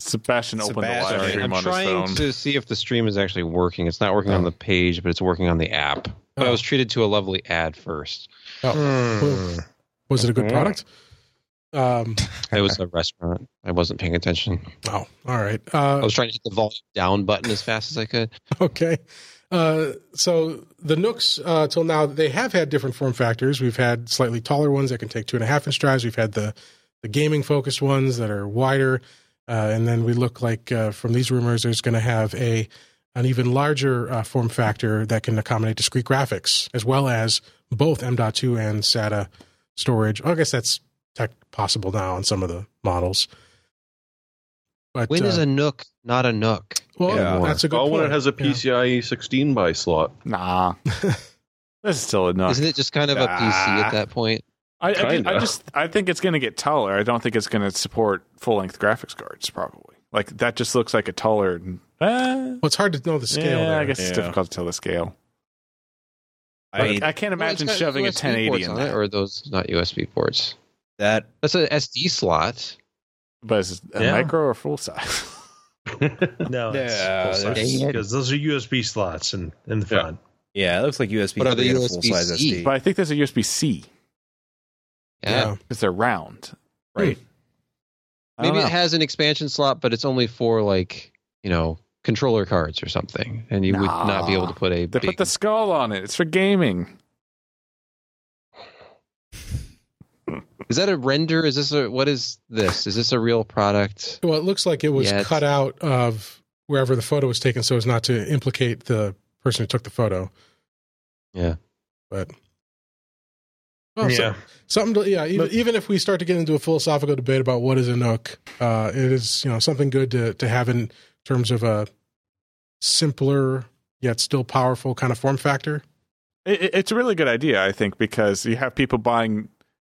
Sebastian opened the Sebastian. live stream I'm on his trying phone. to see if the stream is actually working. It's not working on Oh. the page, but it's working on the app. But I Oh. was treated to a lovely ad first. Oh, boom. Was it a good product? Um, It was a restaurant. I wasn't paying attention. oh, all right. I Uh, was trying to hit the volume down button as fast as I could. okay. Uh, so the NUCs, uh, till now, they have had different form factors. We've had slightly taller ones that can take two and a half inch drives. We've had the the gaming focused ones that are wider, uh, and then we look like uh, from these rumors, there's going to have a an even larger uh, form factor that can accommodate discrete graphics as well as both M.2 and SATA storage. I guess that's tech possible now on some of the models. But When is uh, a NUC not a NUC? well, Yeah. that's a good Oh, point. when it has a Yeah. PCIe 16 by slot. Nah, this is still enough. Isn't it just kind of a PC at that point? I, I, I just I think it's going to get taller. I don't think it's going to support full length graphics cards. Probably like that just looks like a taller. Uh, Well, it's hard to know the scale. yeah, there. I guess it's difficult to tell the scale. I mean, I can't imagine got shoving a 1080 in on that. it, or are those not USB ports? that That's an SD slot. but is it a Yeah. micro or full size? No, Yeah, it's there's- because those are USB slots in in the front. yeah, it looks like USB. But are they three and a full size USB-C? SD. but I think there's a USB C Yeah. because they're round, hmm. right? I don't Maybe it has an expansion slot, but it's only for like you know controller cards or something, and you would not be able to put a They big. put the skull on it. It's for gaming. Is that a render? Is this a what is this? Is this a real product? Well, it looks like it was Yeah, cut out of wherever the photo was taken so as not to implicate the person who took the photo. Yeah. But so- yeah, something to, yeah, even, even if we start to get into a philosophical debate about what is a NUC, uh, it is, you know, something good to, to have in terms of a simpler yet still powerful kind of form factor. It, it- it's a really good idea, I think, because you have people buying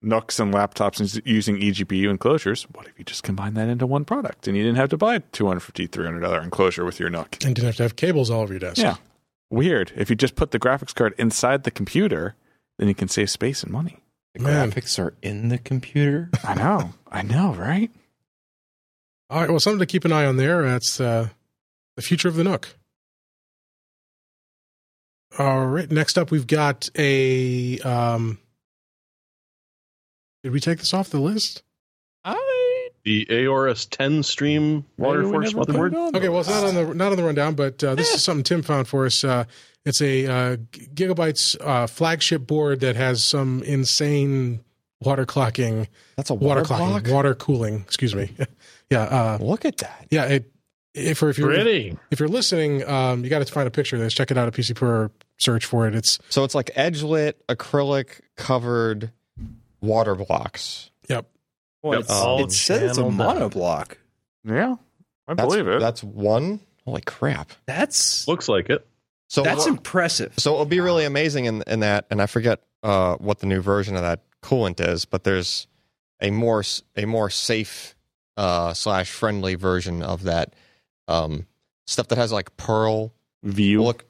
NUCs and laptops and using eGPU enclosures. What if you just combine that into one product and you didn't have to buy a $250, $300 enclosure with your NUC? And didn't have to have cables all over your desk. Yeah. Weird. If you just put the graphics card inside the computer, then you can save space and money. The Man. graphics are in the computer. I know. I know, right? All right. Well, something to keep an eye on there. That's uh, the future of the NUC. All right. Next up, we've got a. Um, did we take this off the list? I The AORUS Xtreme water Maybe we force never put motherboard. it Okay, well, it's not on the not on the rundown, but uh, this is something Tim found for us. Uh, it's a uh, Gigabytes uh, flagship board that has some insane water clocking, That's a water, water, clocking, block. water cooling. Excuse me. yeah, uh, Look at that. yeah. It, if if you're pretty. if you're listening, um, you got to find a picture of this. Check it out at PCPer. Search for it. It's So it's like edge lit, acrylic covered water blocks. Yep. well, Yep. it's, All it says it's a monoblock. Yeah. I That's, believe it. That's one. Holy crap! That's Looks like it. So that's what- impressive. So it'll be really amazing in, in that, and I forget uh, what the new version of that coolant is, but there's a more s- a more safe uh, slash friendly version of that um, stuff that has like pearl View. look.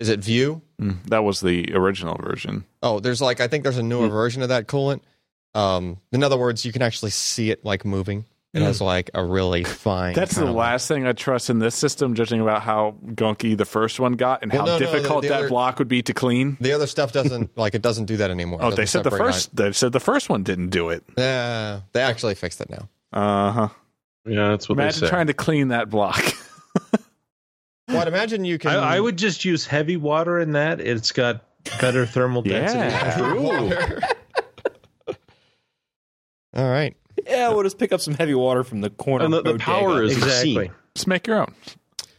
Is it View? Mm, that was the original version. Oh, there's like I think there's a newer version of that coolant. Um, in other words, you can actually see it like moving. It Mm. has like a really fine. That's the kind of, like- last thing I trust in this system, judging about how gunky the first one got and Well, how no, no, the- difficult the that other- block would be to clean. The other stuff doesn't like it doesn't do that anymore. Oh, they said the separate first. They said the first one didn't do it. out. Yeah, they actually fixed it now. Uh huh. Yeah, that's what Imagine they say. trying to clean that block. Well, I'd imagine you can. I, I would just use heavy water in that. It's got better thermal density. Yeah. All right. Yeah, we'll just pick up some heavy water from the corner. And the- the power is- Exactly. Just make your own.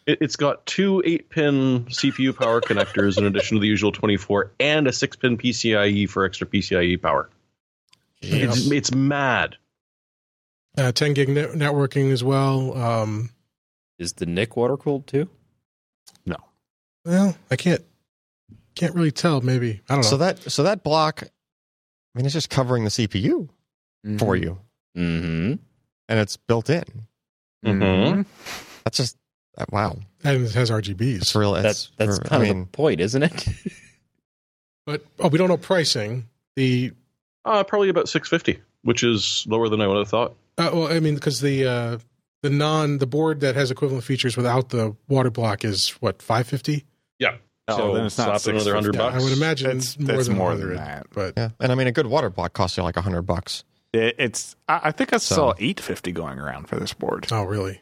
It, it's got two eight pin CPU power connectors in addition to the usual 24 and a six pin PCIe for extra PCIe power. It's, it's mad. Uh, 10 gig net- networking as well. Um, is the NIC water cooled too? No. Well, I can't can't really tell. Maybe I don't know. So that so that block, I mean, it's just covering the CPU for you, Mm-hmm. and it's built in. Mhm. That's just uh, wow. and it has RGBs. It's real. That's It's, that's for- kind I of mean, the point, isn't it? But oh, we don't know pricing. The Uh, probably about 650, which is lower than I would have thought. uh, well, I mean, because the uh, the non the board that has equivalent features without the water block is what five fifty. Yeah. Oh, So then it's not slap another 650. hundred Yeah, bucks. I would imagine It's, more it's than more 100, than that. But Yeah, and I mean a good water block costs you like a hundred bucks. It, it's. I, I think I So- saw 850 going around for this board. oh, really?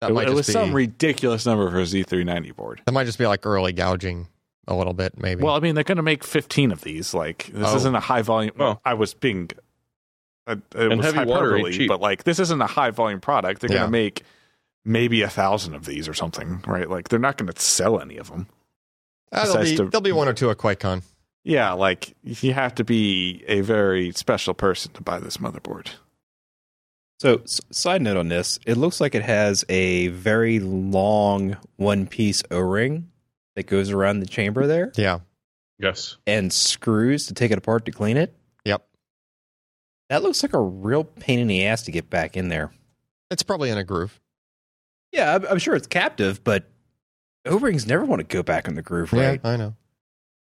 That it, might it just was be, some ridiculous number for a Z390 board. that might just be like early gouging a little bit, maybe. Well, I mean, they're going to make 15 of these. Like this Oh. isn't a high volume. Well, I was being. Uh, it And was heavy water ain't hyperbole, cheap. but like this isn't a high volume product. They're Yeah. going to make maybe a thousand of these or something, right? Like they're not going to sell any of them. Ah, there'll, be, to- there'll be one or two at QuakeCon. Yeah, like you have to be a very special person to buy this motherboard. So, s- side note on this, it looks like it has a very long one piece O ring that goes around the chamber there Yeah. Yes. and screws to take it apart to clean it. Yep. That looks like a real pain in the ass to get back in there. It's probably in a groove. Yeah, I'm, I'm sure it's captive, but O rings never want to go back in the groove, right? Yeah, I know.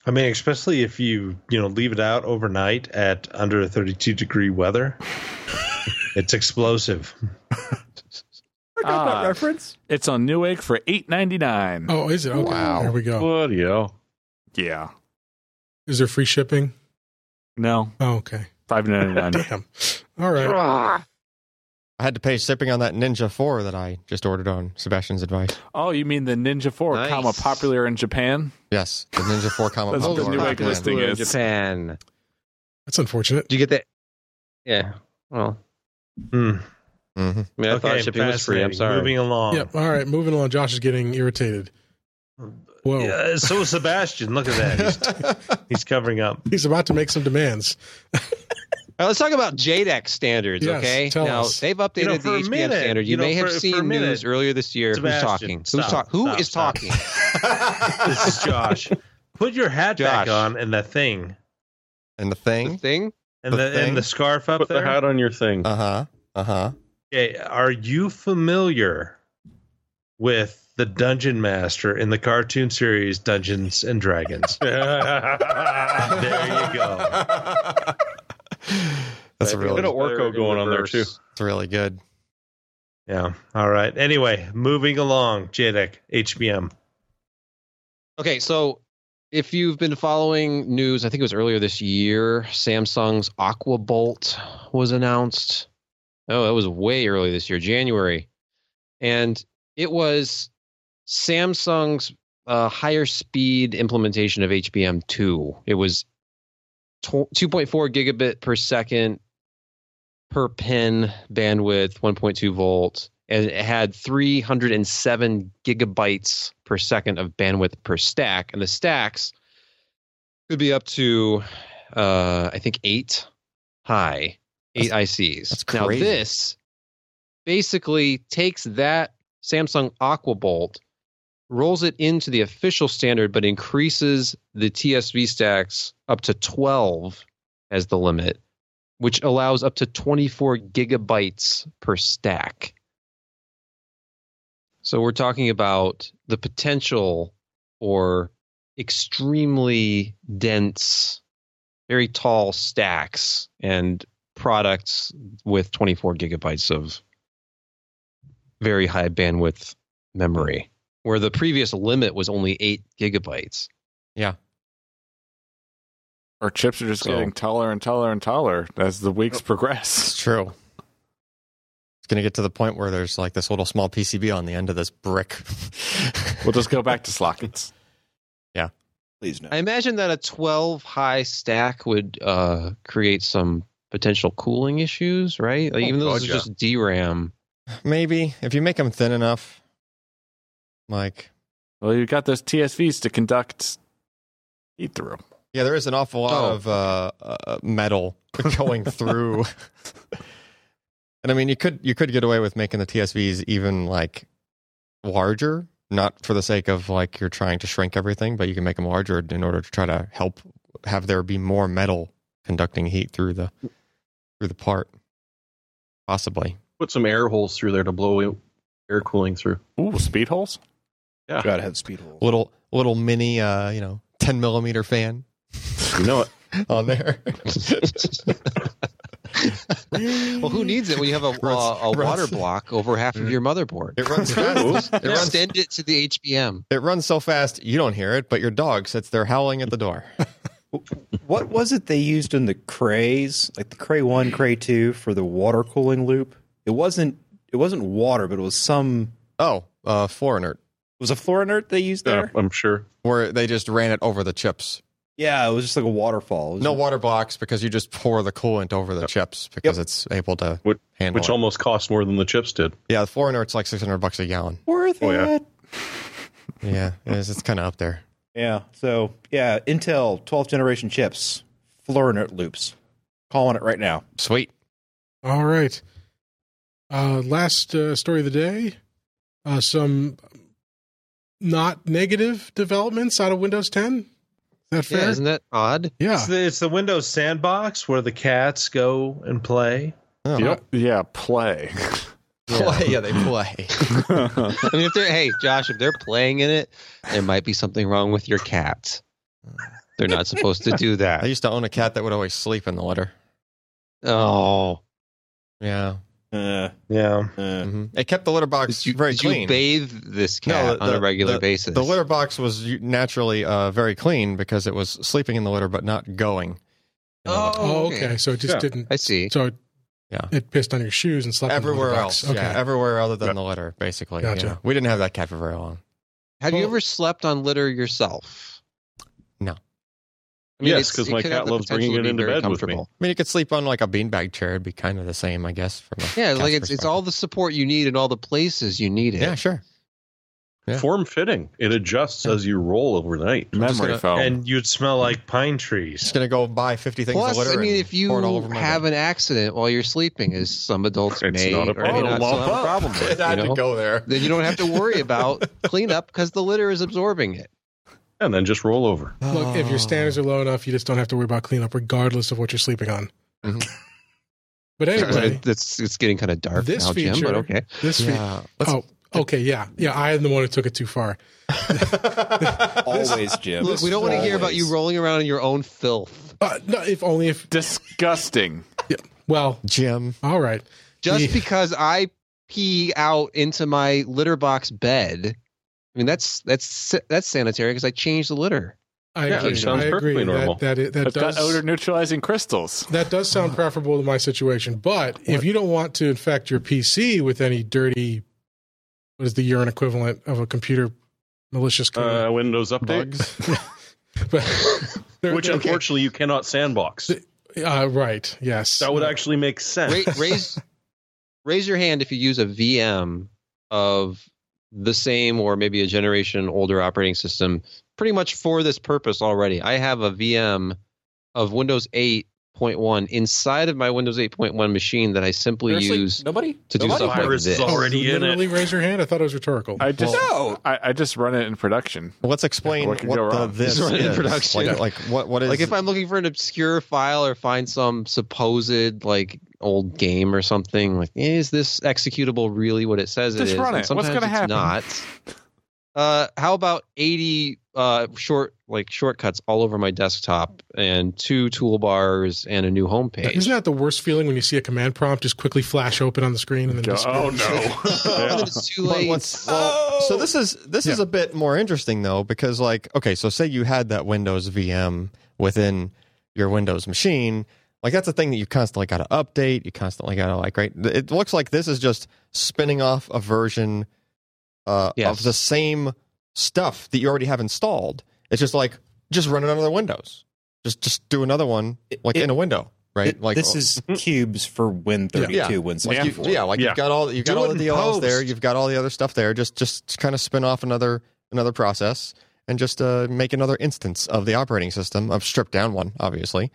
I mean, especially if you you know leave it out overnight at under a 32 degree weather, it's explosive. I got Ah. that reference. It's on Newegg for 8.99. Oh, is it? Okay. Wow. There we go. Bloody hell. Yeah. Is there free shipping? No, Oh, okay. 5.99. Damn. All right. I had to pay shipping on that Ninja 4 that I just ordered on Sebastian's advice. oh, you mean the Ninja 4, Nice. comma popular in Japan? Yes, the Ninja 4 comma That's what the popular new in egg Japan. listing in is. Japan. That's unfortunate. Did you get that? Yeah. Well, Hmm. Mhm. I mean, I thought shipping was free. I'm sorry. Moving along. Yep. All right. Moving along. Josh is getting irritated. Whoa. Yeah, so is Sebastian. Look at that. He's, he's covering up. He's about to make some demands. All right, let's talk about JEDEC standards, Yes, okay? tell now us. they've updated You know, the for HBM minute, standard. You, you know, may have for- for seen minute, news earlier this year. Sebastian, Who's talking? Who's stop, talk- Who stop, is stop. talking? This is Josh. Put your hat back on and the thing and the The thing. thing? and The the, thing? and the scarf up Put there. the hat on your thing. Uh huh. Uh huh. Okay, are you familiar with the dungeon master in the cartoon series Dungeons and Dragons? there you go. That's A really, bit of Orko going on there too. It's really good. Yeah. All right. Anyway, moving along. JEDEC, HBM. Okay, so if you've been following news, I think it was earlier this year, Samsung's AquaBolt was announced. Oh, that was way early this year, January. And it was Samsung's uh, higher speed implementation of HBM2. It was tw- 2.4 gigabit per second per pin bandwidth, 1.2 volts, and it had 307 gigabytes per second of bandwidth per stack, and the stacks could be up to, uh, I think, eight high, eight ICs. that's Now this basically takes that Samsung AquaBolt, rolls it into the official standard, but increases the TSV stacks up to 12 as the limit, which allows up to 24 gigabytes per stack. So we're talking about the potential for extremely dense, very tall stacks and products with 24 gigabytes of very high bandwidth memory, where the previous limit was only 8 gigabytes. Yeah. Our chips are just So- getting taller and taller and taller as the weeks progress. It's true. It's going to get to the point where there's like this little small PCB on the end of this brick. We'll just go back to slockets. Yeah. Please no. I imagine that a 12 high stack would uh, create some potential cooling issues, right? Like, Oh, even though God, this is yeah. just DRAM. Maybe if you make them thin enough, like Well, you've got those TSVs to conduct heat through. yeah, there is an awful lot Oh. of uh, uh, metal going through. and I mean, you could you could get away with making the TSVs even like larger, not for the sake of like you're trying to shrink everything, but you can make them larger in order to try to help have there be more metal conducting heat through the through the part. Possibly. Put some air holes through there to blow air cooling through. Ooh, speed holes? Yeah. Gotta have speed hole. Little little mini uh, you know, 10 millimeter fan You know it. on there. Well, who needs it when you have a, Runs- a, a water block over half of your motherboard? It runs fast. it runs. Extend it to the HBM. It runs so fast you don't hear it, but your dog sits there howling at the door. What was it they used in the Crays, like the Cray One, Cray Two, for the water cooling loop? It wasn't. It wasn't water, but it was some. Oh, uh, fluorinert, It was a fluorinert they used Yeah, there. I'm sure. where they just ran it over the chips. Yeah, it was just like a waterfall. It No water blocks because you just pour the coolant over the chips because it's able to Which, handle which it. almost costs more than the chips did. yeah, the fluorinert's like six hundred bucks a gallon. worth Oh, yeah. it. Yeah, it's, it's kind of up there. Yeah. So yeah, Intel 12th generation chips, fluorinert loops. Calling it right now. Sweet. All right. Uh, last uh, story of the day. Uh, some not negative developments out of Windows 10. Is that fair? Yeah, isn't that odd? Yeah. It's the, it's the Windows sandbox where the cats go and play. Oh, Yep. Yeah, play. Play, yeah, they play. I mean, if they're hey, Josh, if they're playing in it, there might be something wrong with your cat. They're not supposed to do that. I used to own a cat that would always sleep in the litter. Oh, Yeah, Uh, Yeah. uh, hmm it kept the litter box did you, very did clean. you bathe this No, cat the- on a regular the- basis? The litter box was naturally uh, very clean because it was sleeping in the litter but not going. in the litter. Oh, okay. okay. So it just Yeah. didn't. I see. So it, Yeah. it pissed on your shoes and slept in the everywhere litter else. box. Okay. Yeah, everywhere other than the litter, basically. Gotcha. yeah. We didn't have that cat for very long. Have you ever slept on litter yourself? No. I mean, Yes, 'cause my cat loves bringing it into bed with me. I mean, you could sleep on like a beanbag chair. It'd be kind of the same, I guess. From a Yeah, like it's it's all the support you need in all the places you need it. Yeah, sure. Yeah. Form fitting. It adjusts as you roll overnight. Memory gonna- foam. And you'd smell like pine trees. Just gonna go buy fifty things Plus, of litter. I mean, if you pour it all over my have bed. an accident while you're sleeping, as some adults It's may not a or may problem. not have a problem with, it had you to go there. then you don't have to worry about cleanup because the litter is absorbing it. And then just roll over. Look, if your standards are low enough, you just don't have to worry about cleanup, regardless of what you're sleeping on. Mhm. But anyway, it's it's getting kind of dark This now, Jim. feature- But okay. this yeah. Let's- oh, okay, yeah, yeah. I am the one who took it too far. always, Jim. Look, we don't want to hear about you rolling around in your own filth. Uh, no, if only if. Disgusting. Well, Jim. all right. Just Yeah. because I pee out into my litter box bed, I mean that's that's that's sanitary because I changed the litter. I Yeah, agree. it sounds I agree. perfectly normal. That that, that It's got does odor neutralizing crystals. that does sound preferable to my situation. But if you don't want to infect your PC with any dirty, what is the urine equivalent of a computer malicious code? Uh, Windows Update, Bugs. but there- which okay. unfortunately you cannot sandbox. uh, right, yes, That would actually make sense. Ra- raise raise your hand if you use a VM of the same or maybe a generation older operating system pretty much for this purpose already. I have a VM of Windows 8.1 inside of my Windows 8.1 machine that I simply Seriously? use nobody to do Nobody? stuff like Virus this. is already in literally it. raise your hand. I thought it was rhetorical. I just No. I, I just run it in production. Let's explain What what, go the wrong? this Just run it in production. Like, like what what is Like if I'm looking for an obscure file or find some supposed like old game or something, like is this executable really what it says Just it is? run And it. What's gonna it's happen? Not. Uh, how about 80 uh, short like shortcuts all over my desktop and two toolbars and a new homepage? Isn't that the worst feeling when you see a command prompt just quickly flash open on the screen and then Go, oh no. then it's too late. what's- well, so this is this is a bit more interesting though because like okay so say you had that Windows VM within your Windows machine like that's a thing that you constantly got to update you constantly got to like right it looks like this is just spinning off a version uh, Yes. of the same stuff that you already have installed it's just like just run another Windows just just do another one like It- in a window right It- like this is cubes for Win thirty two, Yeah. Win like you, yeah, like yeah. you've got all you've got Do all the DLLs there. You've got all the other stuff there. Just just kind of spin off another another process and just uh, make another instance of the operating system, a stripped down one, obviously.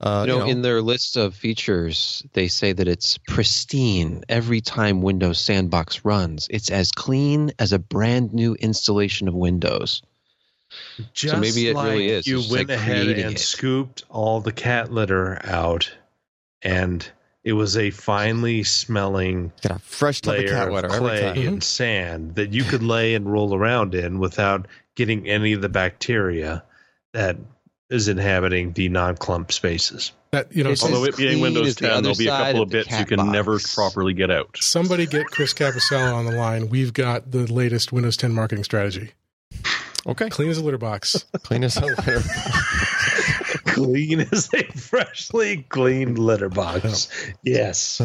Uh, you know, in their list of features, they say that it's pristine every time Windows Sandbox runs. It's as clean as a brand new installation of Windows. Just maybe it like really is. You It's went like ahead and it. scooped all the cat litter out, and it was a finely smelling got a fresh tub of layer cat of litter every clay time. And sand that you could lay and roll around in without getting any of the bacteria that is inhabiting the non-clump spaces. That you know, Although it being Windows as the 10, there'll be a couple of of bits you cat can never properly get out. somebody get Chris Capossela on the line. We've got the latest Windows 10 marketing strategy. Okay. Clean as a litter box. Clean as a litter. Clean as a freshly cleaned litter box. Yes.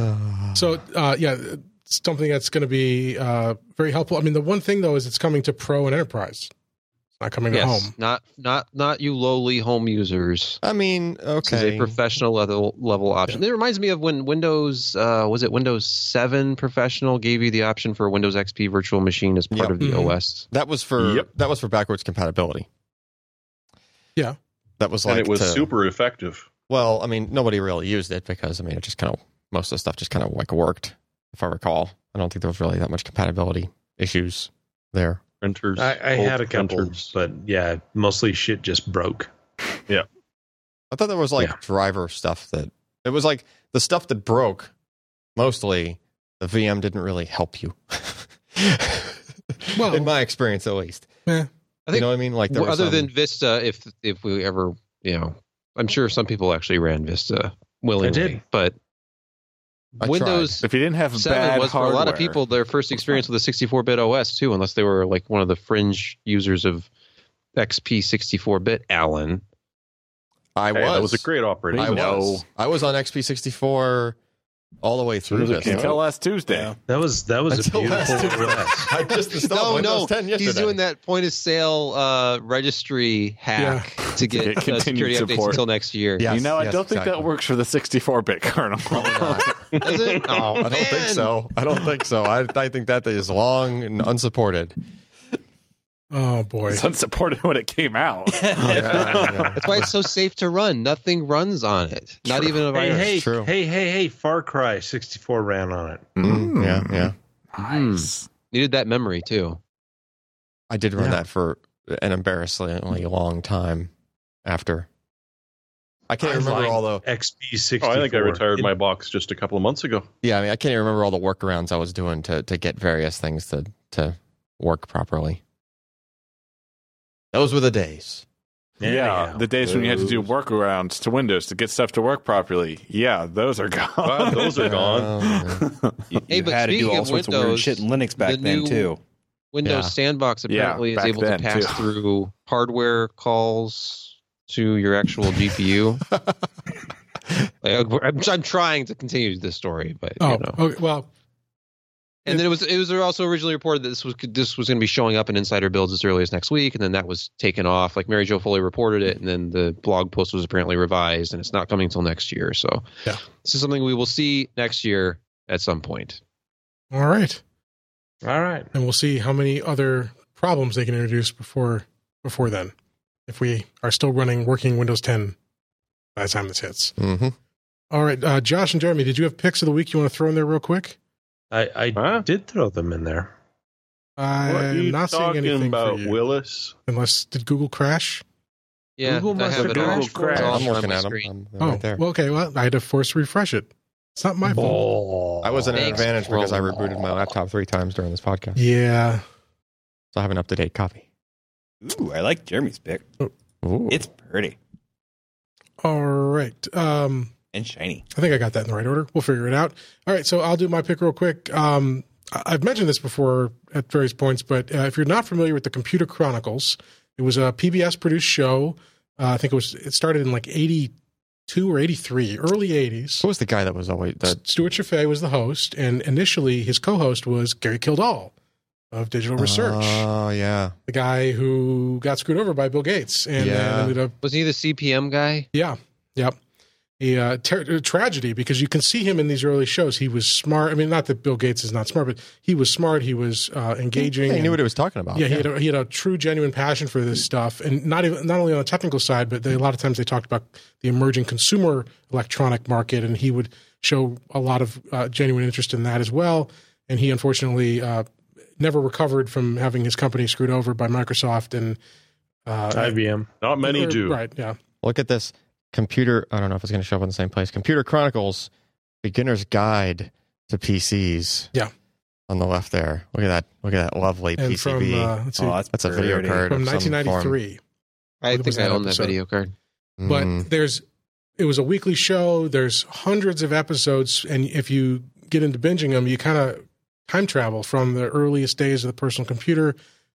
So uh, yeah, something that's going to be uh, very helpful. I mean, the one thing though is it's coming to Pro and Enterprise. It's not coming to Yes, home. not not not you lowly home users. I mean, This is okay. a professional level level option. It reminds me of when Windows uh, was it Windows Seven Professional gave you the option for a Windows XP virtual machine as part Yep. of the Mhm. OS. That was for Yep. that was for backwards compatibility. Yeah. That was and like it was to- super effective. Well, I mean, nobody really used it because I mean, it just kind of most of the stuff just kind of like worked, if I recall. I don't think there was really that much compatibility issues there. Printers. I, I had a couple, printers. but yeah, mostly shit just broke. Yeah. I thought there was like Yeah. driver stuff that it was like the stuff that broke. Mostly, the VM didn't really help you. Well- in my experience, at least. Eh. I you think know what I mean? Like, there Well, other some- than Vista, if if we ever, you know, I'm sure some people actually ran Vista willingly, did. but I Windows If you didn't have Seven bad was for a lot of people their first experience with a 64-bit OS too, unless they were like one of the fringe users of XP 64-bit. Allyn, I Hey, was, that was a great operating. I was. I was on XP64 all the way through this. until last Tuesday. That was that was a Until last beautiful Tuesday. OS. I just no, Windows no, 10 yesterday. he's doing that point of sale uh, registry hack to get, get uh, continued security updates support. until next year. Yeah. you know, I yes, don't think that works for the 64-bit kernel. Is it? Oh, I don't think so. I don't think so. I, I think that is long and unsupported. Oh boy. it's unsupported when it came out. That's why it's so safe to run. Nothing runs on it. Not even a Hey, virus. hey, True. hey, hey, hey! Far Cry 64 ran on it. Mm, yeah, yeah. Nice. Needed that memory too. I did run Yeah. that for an embarrassingly long time after. I can't I remember all the. XP 64. Oh, I think I retired It- my box just a couple of months ago. Yeah, I mean, I can't even remember all the workarounds I was doing to to get various things to to work properly. Those were the days. Yeah, Yeah, the days when you had to do workarounds to Windows to get stuff to work properly. Yeah, those are gone. Wow, those are gone. Oh, You, Hey, you but had to do all of sorts of weird shit in Linux back the then too. Windows Yeah. Sandbox Yeah, apparently is able to pass too. through hardware calls to your actual GPU. Like, I'm, I'm trying to continue this story, but Oh, you know. okay. Well, And then it was it was also originally reported that this was this was going to be showing up in insider builds as early as next week, and then that was taken off. Like Mary Jo Foley reported it, and then the blog post was apparently revised, and it's not coming until next year. So Yeah. this is something we will see next year at some point. all right. All right. And we'll see how many other problems they can introduce before before then. If we are still running working Windows 10 by the time this hits. hmm All right, uh, Josh and Jeremy, did you have picks of the week you want to throw in there real quick? I, I Huh? did throw them in there. what are I'm you not seeing anything about, for you. Willis? Unless did Google crash? Yeah, Google must have have it all. Google It's crashed. I'm on working at them. I'm Oh, right there. well, okay. Well, I had to force refresh it. It's not my fault. I was at an Thanks, advantage because I rebooted my laptop three times during this podcast, Yeah. so I have an up to date copy. Ooh, I like Jeremy's pick. Ooh. It's pretty All right. Um, and shiny. I think I got that in the right order. We'll figure it out. All right, so I'll do my pick real quick. Um, I- I've mentioned this before at various points, but uh, if you're not familiar with the Computer Chronicles, it was a PBS produced show. Uh, I think it was it started in like '82 or '83, early '80s. Who was the guy that was always that? Stewart Cheifet was the host, and initially his co-host was Gary Kildall of Digital Research, Oh yeah, the guy who got screwed over by Bill Gates and Yeah. ended up Was he the CP/M guy? yeah, yep. A uh, ter- a tragedy because you can see him in these early shows. He was smart. I mean, not that Bill Gates is not smart, but he was smart. He was uh, engaging. Yeah, he knew what he was talking about. yeah, he had, a, he had a true, genuine passion for this stuff, and not even not only on the technical side, but they, a lot of times they talked about the emerging consumer electronic market, and he would show a lot of uh, genuine interest in that as well. And he unfortunately uh, never recovered from having his company screwed over by Microsoft and uh, IBM. Not many or- do. Right? Yeah. Look at this computer. I don't know if it's going to show up in the same place. Computer Chronicles Beginner's Guide to PCs. Yeah. On the left there. Look at that. Look at that lovely And PCB. from uh, let's see, Oh, that's, That's a video card from of 1993. I think I that own that video card. but Mm. there's it was a weekly show. There's hundreds of episodes, and if you get into binging them, you kind of time travel from the earliest days of the personal computer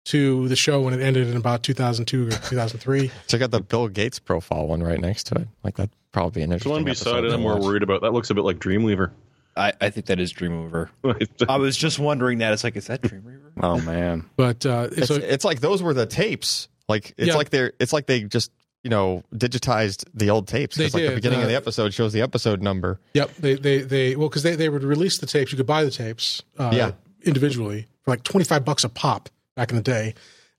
to the show when it ended in about 2002 or 2003. Check out the Bill Gates profile one right next to it. Like that probably be an The interesting one episode beside it, to I'm more worried about. That looks a bit like Dreamweaver. I, I think that is Dreamweaver. I was just wondering that. It's like, is that Dreamweaver? Oh man, But uh, It's, so it's like those were the tapes. Like it's Yeah. like they're it's like they just you know digitized the old tapes. They It's like the beginning uh, of the episode shows the episode number. Yep, they they they well because they they would release the tapes. You could buy the tapes, uh, Yeah. individually for like twenty five bucks a pop back in the day.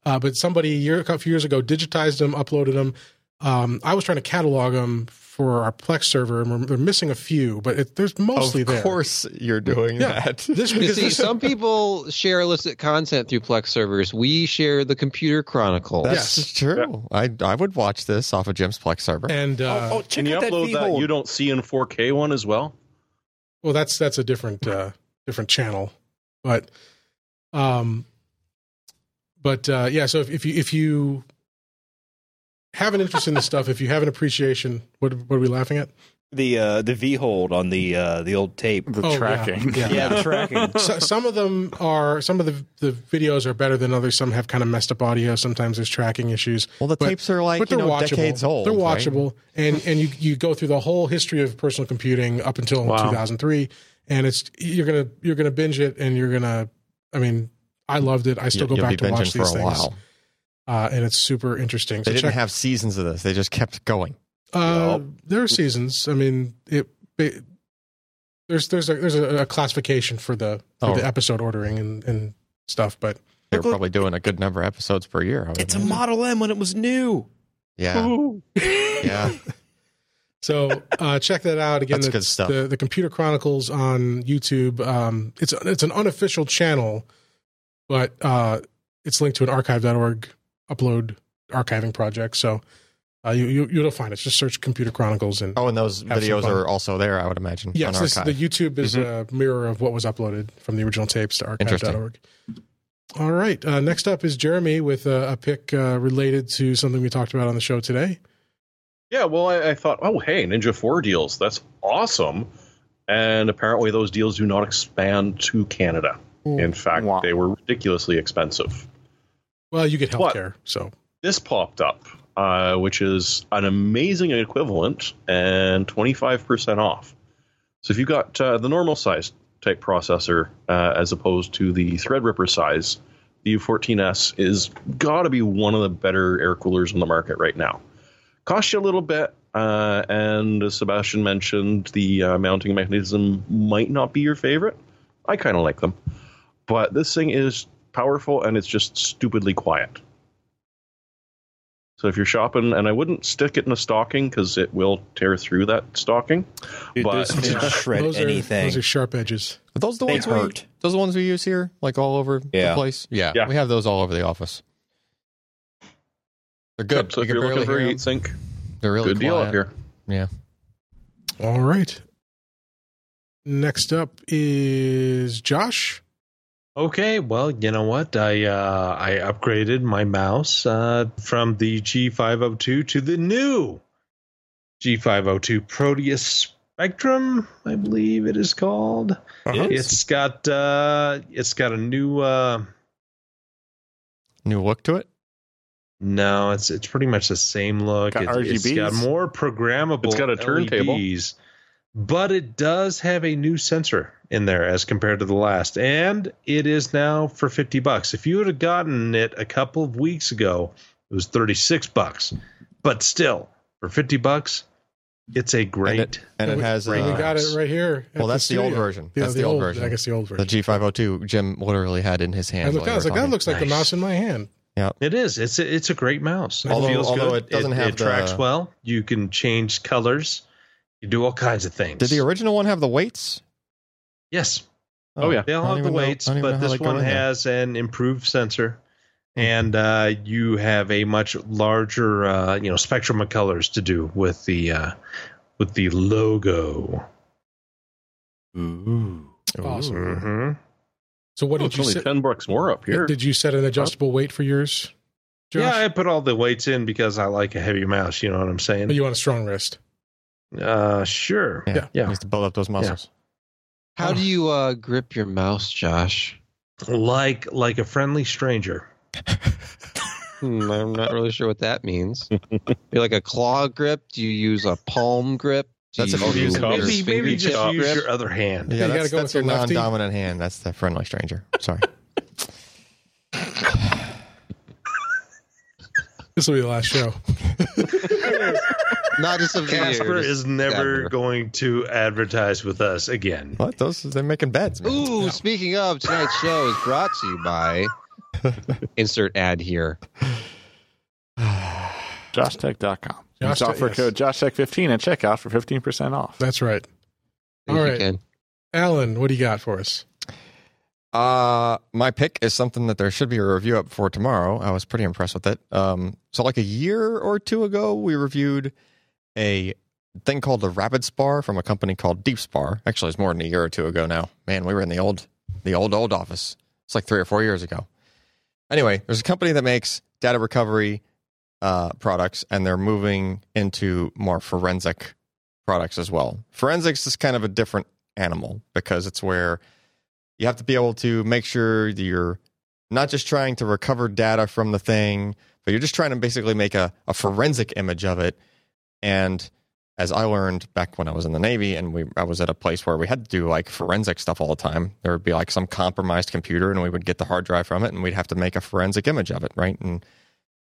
Uh, but somebody a year a few years ago digitized them, uploaded them. Um, I was trying to catalog them for our Plex server, and we're, we're missing a few, but it, there's mostly of there. course, you're doing Yeah. that. This You see, some people share illicit content through Plex servers. We share the Computer Chronicle. That's Yes. true. I I would watch this off of Jim's Plex server. and uh, oh, check Can you out that upload that you don't see in 4K one as well? well, that's that's a different uh, different channel, but um, but uh, yeah. So if, if you if you have an interest in this stuff, if you have an appreciation, what what are we laughing at? the uh, the V hold on the uh, the old tape. the Oh, tracking. Yeah. Yeah, the tracking. so, some of them are some of the the videos are better than others. Some have kind of messed up audio. Sometimes there's tracking issues. well, the but- tapes are like but they're know watchable. decades old. They're right? watchable, and and you you go through the whole history of personal computing up until Wow. 2003, and it's you're gonna you're gonna binge it, and you're gonna. I mean, I loved it. I still You- go back to watch these for a things, while. uh, and it's super interesting. They So didn't check. have seasons of this. They just kept going. uh, there are seasons. I mean, it. it there's there's a there's a, a classification for the for Oh. the episode ordering and, and stuff, but They were Look, look. probably doing a good number of episodes per year. I would It's a. Model M when it was new. yeah, yeah. So uh, check that out again. That's it's good stuff. The, the Computer Chronicles on YouTube. Um, it's it's an unofficial channel, but uh, it's linked to an archive.org upload archiving project. So uh, you, you you'll find it. Just search Computer Chronicles and Oh, and those videos are also there. I would imagine. yes, on this, the YouTube is a mirror of what was uploaded from the original tapes to archive.org. All right. Uh, next up is Jeremy with a, a pick uh, related to something we talked about on the show today. Yeah, well, I, I thought, oh, hey, Ninja 4 deals. That's awesome. And apparently, those deals do not expand to Canada. In fact, Wow. they were ridiculously expensive. Well, you get What? healthcare, so This popped up, uh, which is an amazing equivalent and 25% off. So if you got uh, the normal size type processor uh, as opposed to the Threadripper size, the U14S is got to be one of the better air coolers on the market right now. Cost you a little bit, uh, and as Sebastian mentioned, the uh, mounting mechanism might not be your favorite. I kind of like them, but this thing is powerful and it's just stupidly quiet. So if you're shopping, and I wouldn't stick it in a stocking because it will tear through that stocking. Dude, But- those things shred those are anything. those are sharp edges. Are those the They ones we, hurt. those the ones we use here, like all over the place. Yeah, Yeah. we have those all over the office. They're good. Yep, so You if you're looking for a hear heat sink, They're really good deal quiet. up here. Yeah. All right. Next up is Josh. Okay, well, you know what? I uh, I upgraded my mouse uh, from the G502 to the new G502 Proteus Spectrum, I believe it is called. Uh-huh. It's got uh, it's got a new uh, New look to it. no, it's it's pretty much the same look. Got It, it's RGBs? got more programmable. It's got a turntable. LEDs, but it does have a new sensor in there as compared to the last, and it is now for fifty bucks. If you would have gotten it a couple of weeks ago, it was thirty six bucks. But still, for fifty bucks, it's a great. And it, and it we- has. we Uh, got it right here. well, that's the old version. Yeah, That's the old version. I guess the old version the. G502 Jim literally had in his hand. I looked down, I was like, that looks like the mouse in my hand. yeah, It is. It's a, it's a great mouse. Although- it feels although good. it doesn't have it tracks well. You can change colors. You do all kinds of things. Did the original one have the weights? yes. Oh, yeah. They all have the weights, I don't even know but this one in there. has an improved sensor, Hmm. and uh, you have a much larger, uh, you know, spectrum of colors to do with the uh, with the logo. Ooh, awesome. Mm-hmm. So what Oh, did it's you only set? 10 bucks more up here. Did you set an adjustable weight for yours? Josh? Yeah, I put all the weights in because I like a heavy mouse. You know what I'm saying? But you want a strong wrist. Uh, sure. Yeah, Yeah. needs to build up those muscles. How do you uh, grip your mouse, Josh? Like like a friendly stranger. Hmm, I'm not really sure what that means. You're like a claw grip? Do you use a palm grip? Do That's you if you use use it. your Maybe maybe fingertip just use your other hand. you Yeah, gotta that's, go that's with your lefty. non-dominant hand. That's the friendly stranger. Sorry. This will be the last show. Not just of Casper is never ever. going to advertise with us again. what? Those they're making beds, man. Ooh, speaking of, tonight's show is brought to you by. Insert ad here. JoshTech.com. Josh Use Tech, offer yes. code JoshTech15 at checkout for 15% off. That's right. Thank All you, right. Ken. Alan, what do you got for us? Uh, my pick is something that there should be a review up for tomorrow. I was pretty impressed with it. Um, so like a year or two ago, we reviewed a thing called the RapidSpar from a company called DeepSpar. Actually, it's more than a year or two ago now. Man, we were in the old, the old old office. It's like three or four years ago. Anyway, there's a company that makes data recovery uh, products, and they're moving into more forensic products as well. Forensics is kind of a different animal because it's where you have to be able to make sure you're not just trying to recover data from the thing, but you're just trying to basically make a, a forensic image of it. And as I learned back when I was in the Navy and we I was at a place where we had to do like forensic stuff all the time. There would be like some compromised computer and we would get the hard drive from it and we'd have to make a forensic image of it, right? And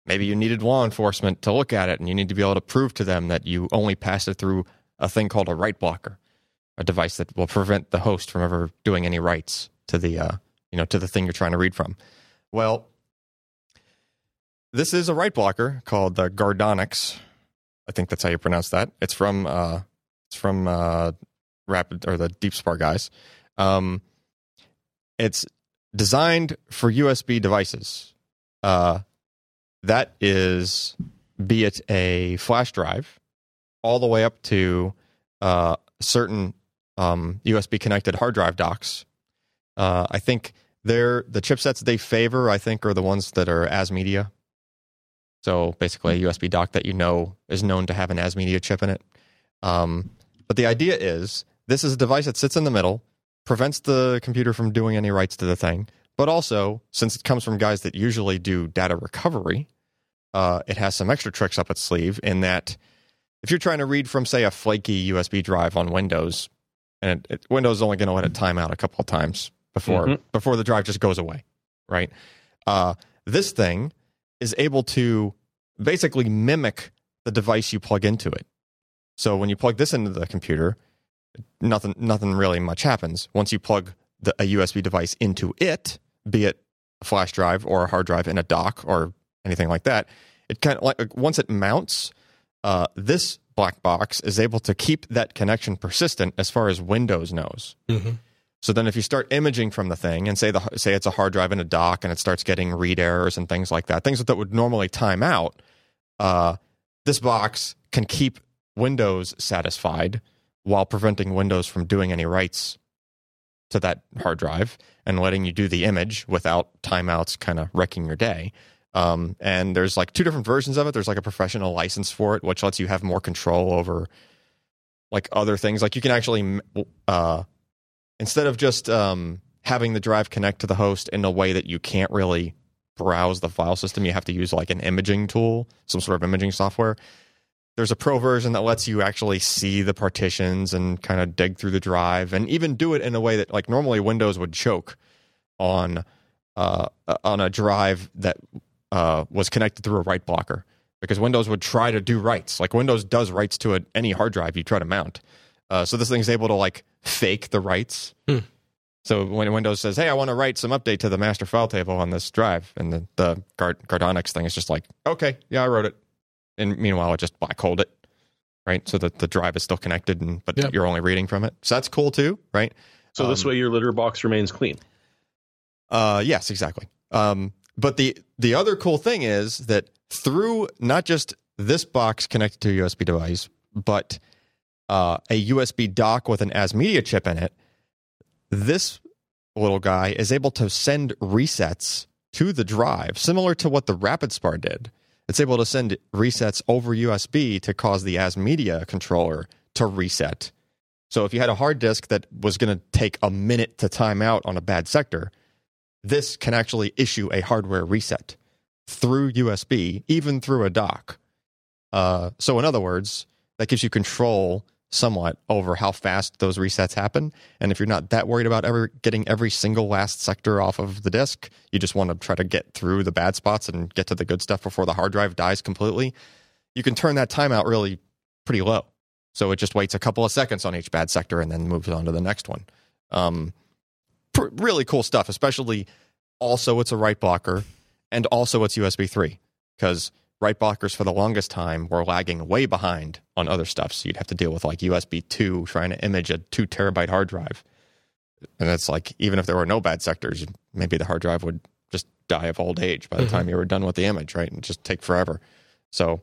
maybe you needed law enforcement to look at it and you need to be able to prove to them that you only passed it through a thing called a write blocker a device that will prevent the host from ever doing any writes to the uh, you know to the thing you're trying to read from. Well, this is a write blocker called the Guardonix. I think that's how you pronounce that. It's from uh, it's from uh, Rapid or the DeepSpar guys. Um, it's designed for USB devices. Uh, that is, be it a flash drive, all the way up to uh, certain um, USB connected hard drive docks. Uh, I think they're the chipsets they favor. I think are the ones that are ASMedia. So basically, a USB dock that you know is known to have an ASMedia chip in it. Um, but the idea is this is a device that sits in the middle, prevents the computer from doing any writes to the thing, but also since it comes from guys that usually do data recovery, uh, it has some extra tricks up its sleeve in that if you're trying to read from say a flaky USB drive on Windows, and it, it, Windows is only going to let it time out a couple of times before Mhm. before the drive just goes away, right? Uh, this thing is able to basically mimic the device you plug into it. So when you plug this into the computer, nothing nothing really much happens. Once you plug the, a USB device into it, be it a flash drive or a hard drive in a dock or anything like that, it kind of like once it mounts, uh, this black box is able to keep that connection persistent as far as Windows knows. Mm-hmm. So then, if you start imaging from the thing, and say the say it's a hard drive in a dock, and it starts getting read errors and things like that, things that would normally time out, uh, this box can keep Windows satisfied while preventing Windows from doing any writes to that hard drive and letting you do the image without timeouts, kind of wrecking your day. Um, and there's like two different versions of it. There's like a professional license for it, which lets you have more control over like other things. Like you can actually uh, instead of just um, having the drive connect to the host in a way that you can't really browse the file system, you have to use like an imaging tool, some sort of imaging software. There's a pro version that lets you actually see the partitions and kind of dig through the drive, and even do it in a way that like normally Windows would choke on uh, on a drive that uh, was connected through a write blocker because Windows would try to do writes. Like Windows does writes to a, any hard drive you try to mount. Uh, so this thing's able to like fake the writes. Hmm. So when Windows says, "Hey, I want to write some update to the master file table on this drive," and the the Gard- Guardonix thing is just like, "Okay, yeah, I wrote it," and meanwhile it just black holed it, right? So that the drive is still connected, and but Yep. you're only reading from it. So that's cool too, right? So this Um, way, your litter box remains clean. Uh, yes, exactly. Um, but the the other cool thing is that through not just this box connected to a USB device, but uh, a USB dock with an ASMedia chip in it, this little guy is able to send resets to the drive, similar to what the RapidSpar did. It's able to send resets over USB to cause the ASMedia controller to reset. So if you had a hard disk that was going to take a minute to time out on a bad sector, this can actually issue a hardware reset through USB, even through a dock. Uh, so in other words, that gives you control somewhat over how fast those resets happen. And if you're not that worried about ever getting every single last sector off of the disk, you just want to try to get through the bad spots and get to the good stuff before the hard drive dies completely. You can turn that timeout really pretty low. So it just waits a couple of seconds on each bad sector and then moves on to the next one. Um, pr- really cool stuff, especially also it's a write blocker and also it's USB 3 because write blockers for the longest time were lagging way behind on other stuff. So you'd have to deal with like USB 2 trying to image a two terabyte hard drive. And it's like, even if there were no bad sectors, maybe the hard drive would just die of old age by the Mhm. time you were done with the image, right? And just take forever. So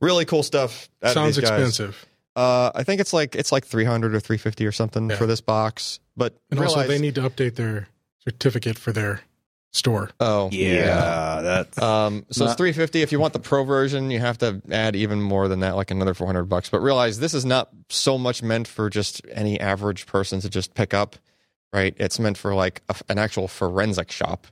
really cool stuff. Sounds expensive. Uh, I think it's like it's like 300 or 350 or something Yeah. for this box. But And also, they need to update their certificate for their store. oh Yeah, that's Um, so it's Not- 350. If you want the pro version, you have to add even more than that, like another 400 bucks. But realize this is not so much meant for just any average person to just pick up, right? It's meant for like a, an actual forensic shop.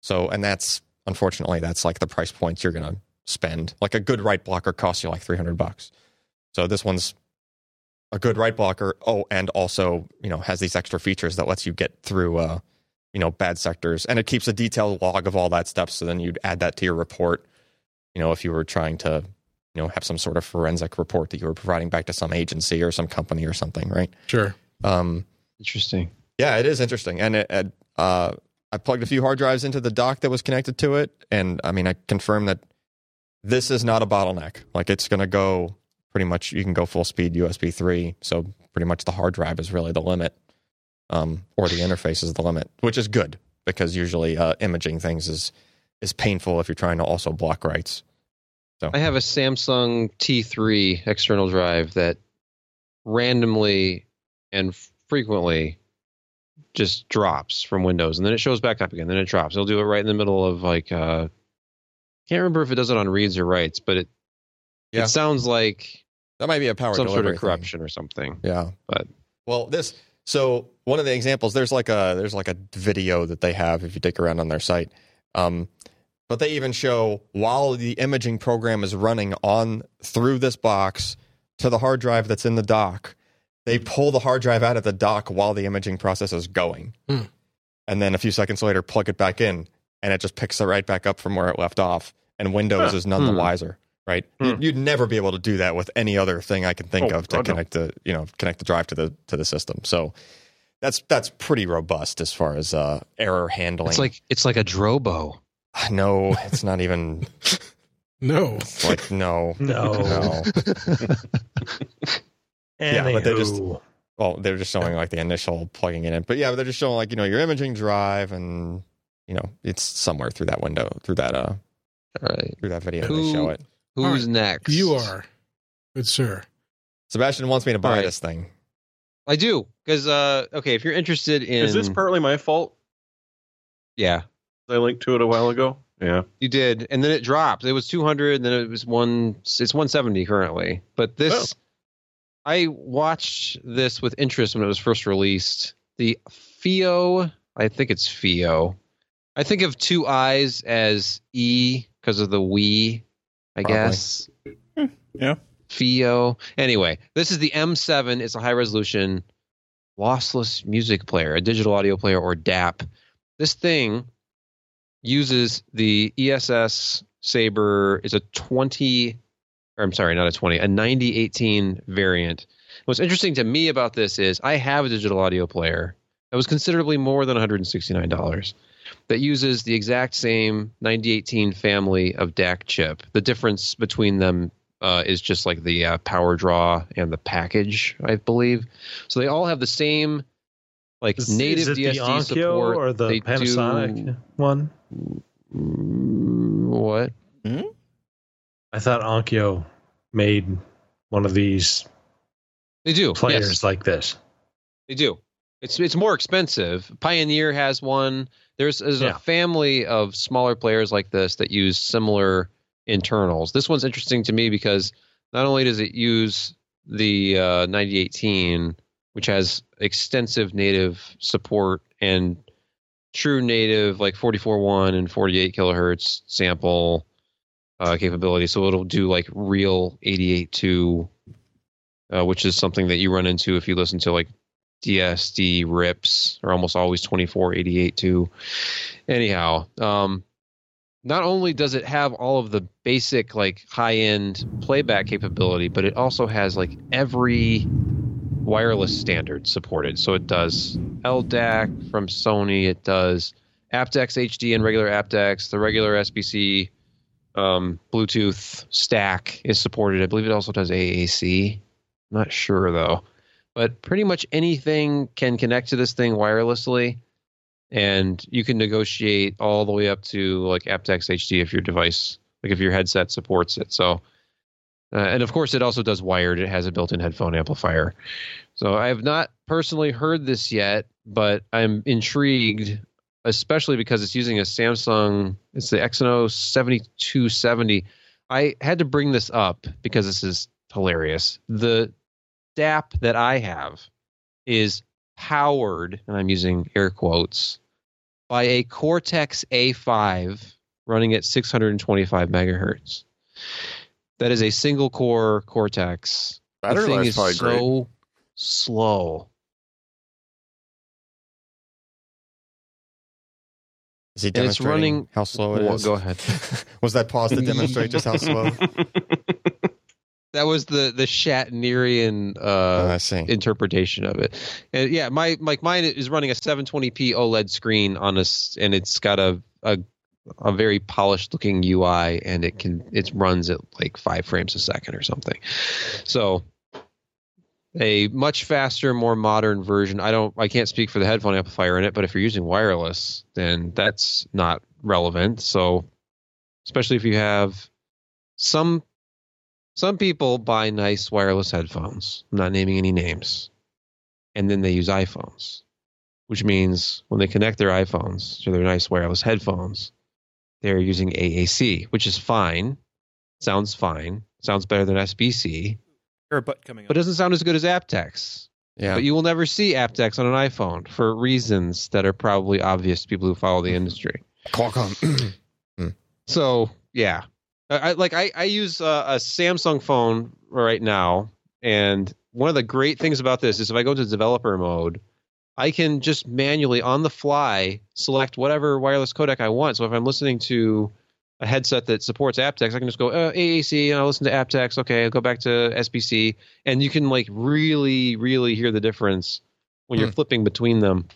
So, and that's unfortunately that's like the price points you're gonna spend. Like a good write blocker costs you like 300 bucks. So this one's a good write blocker. Oh, and also you know has these extra features that lets you get through. Uh, you know bad sectors. And it keeps a detailed log of all that stuff. So then you'd add that to your report you know if you were trying to you know have some sort of forensic report that you were providing back to some agency or some company or something right? Sure. um Interesting. yeah it is interesting. And it, it uh i plugged a few hard drives into the dock that was connected to it. And i mean i confirmed that this is not a bottleneck. Like it's going to go pretty much you can go full speed usb 3 so pretty much the hard drive is really the limit um, or the interface is the limit, which is good because usually uh, imaging things is is painful if you're trying to also block writes. So I have a Samsung T3 external drive that randomly and frequently just drops from Windows, and then it shows back up again. Then it drops. It'll do it right in the middle of like. Uh, can't remember if it does it on reads or writes, but it Yeah. it sounds like That might be a power some sort of thing. corruption or something. Yeah, But- well, this so one of the examples there's like a there's like a video that they have if you dig around on their site. Um, but they even show while the imaging program is running on through this box to the hard drive that's in the dock, they pull the hard drive out of the dock while the imaging process is going. Hmm. And then a few seconds later, plug it back in, and it just picks it right back up from where it left off. And Windows Huh. is none the Hmm. wiser, right? Hmm. You'd, you'd never be able to do that with any other thing I can think Oh, of to God, no. connect the you know connect the drive to the to the system. So that's that's pretty robust as far as uh, error handling. It's like it's like a Drobo. no, it's not even No. like no, No. no. Yeah, but they just well, they're just showing like the initial plugging it in, but yeah, they're just showing like you know your imaging drive and you know it's somewhere through that window through that uh All right. through that video Who- they show it. Who's All right. next? You are. Good sir. Sebastian wants me to buy All right. this thing. I do because uh, okay, if you're interested in Is this partly my fault? yeah, I linked to it a while ago. Yeah. You did, and then it dropped. It was 200, then it was one. It's 170 currently. But this, I watched this with interest when it was first released. The FiiO, I think it's FiiO. I think of two eyes as E because of the we. I Probably. guess. Hmm. yeah. FiiO. Anyway, this is the M7. It's a high resolution lossless music player, a digital audio player, or DAP. This thing uses the ESS Sabre. Is a 20, or I'm sorry, not a 20, a 9018 variant. What's interesting to me about this is I have a digital audio player that was considerably more than $169 that uses the exact same 9018 family of DAC chip. The difference between them uh, is just like the uh, power draw and the package, I believe. So they all have the same like Is, native is it DSD the Onkyo support. or the They Panasonic do- one? Mm, what? I thought Onkyo made one of these They do. players Yes, like this. they do. It's it's more expensive. Pioneer has one. There's, there's Yeah. a family of smaller players like this that use similar internals. This one's interesting to me because not only does it use the uh, 9018, which has extensive native support and true native like 44.1 and 48 kilohertz sample uh, capability. So it'll do like real 88.2, uh, which is something that you run into if you listen to like DSD rips are almost always 2488.2. Anyhow, um, not only does it have all of the basic like high end playback capability, but it also has like every wireless standard supported. So it does LDAC from Sony, it does aptX HD and regular aptX, the regular SBC um, Bluetooth stack is supported. I believe it also does AAC. not sure though. But pretty much anything can connect to this thing wirelessly and you can negotiate all the way up to like aptX HD if your device, like if your headset supports it. So, uh, and of course, it also does wired. It has a built-in headphone amplifier. So I have not personally heard this yet, but I'm intrigued, especially because it's using a Samsung. It's the Exynos 7270. I had to bring this up because this is hilarious. The DAP that I have is powered, and I'm using air quotes, by a Cortex A5 running at 625 megahertz. That is a single core Cortex. Battery the thing is so great. slow. Is he And it's demonstrating running- how slow it Well, is? go ahead. Was that pause to demonstrate just how slow? That was the the Shatnerian Oh, uh, see. interpretation of it. And yeah, my like mine is running a 720p OLED screen on a and it's got a a a very polished looking UI and it can it runs at like 5 frames a second or something. So a much faster, more modern version. I don't I can't speak for the headphone amplifier in it, but if you're using wireless, then that's not relevant. So especially if you have some some people buy nice wireless headphones. I'm not naming any names. And then they use iPhones, which means when they connect their iPhones to their nice wireless headphones, they're using AAC, which is fine. Sounds fine. Sounds better than SBC, Or a butt coming up. but it doesn't sound as good as aptX. Yeah. But you will never see aptX on an iPhone for reasons that are probably obvious to people who follow the industry. Qualcomm. Hmm. So yeah, I, like I I use uh, a Samsung phone right now, and one of the great things about this is if I go to developer mode, I can just manually on the fly select whatever wireless codec I want. So if I'm listening to a headset that supports aptX, I can just go uh, AAC and I'll listen to aptX. Okay, I'll go back to SBC, and you can like really, really hear the difference when you're Hmm. flipping between them.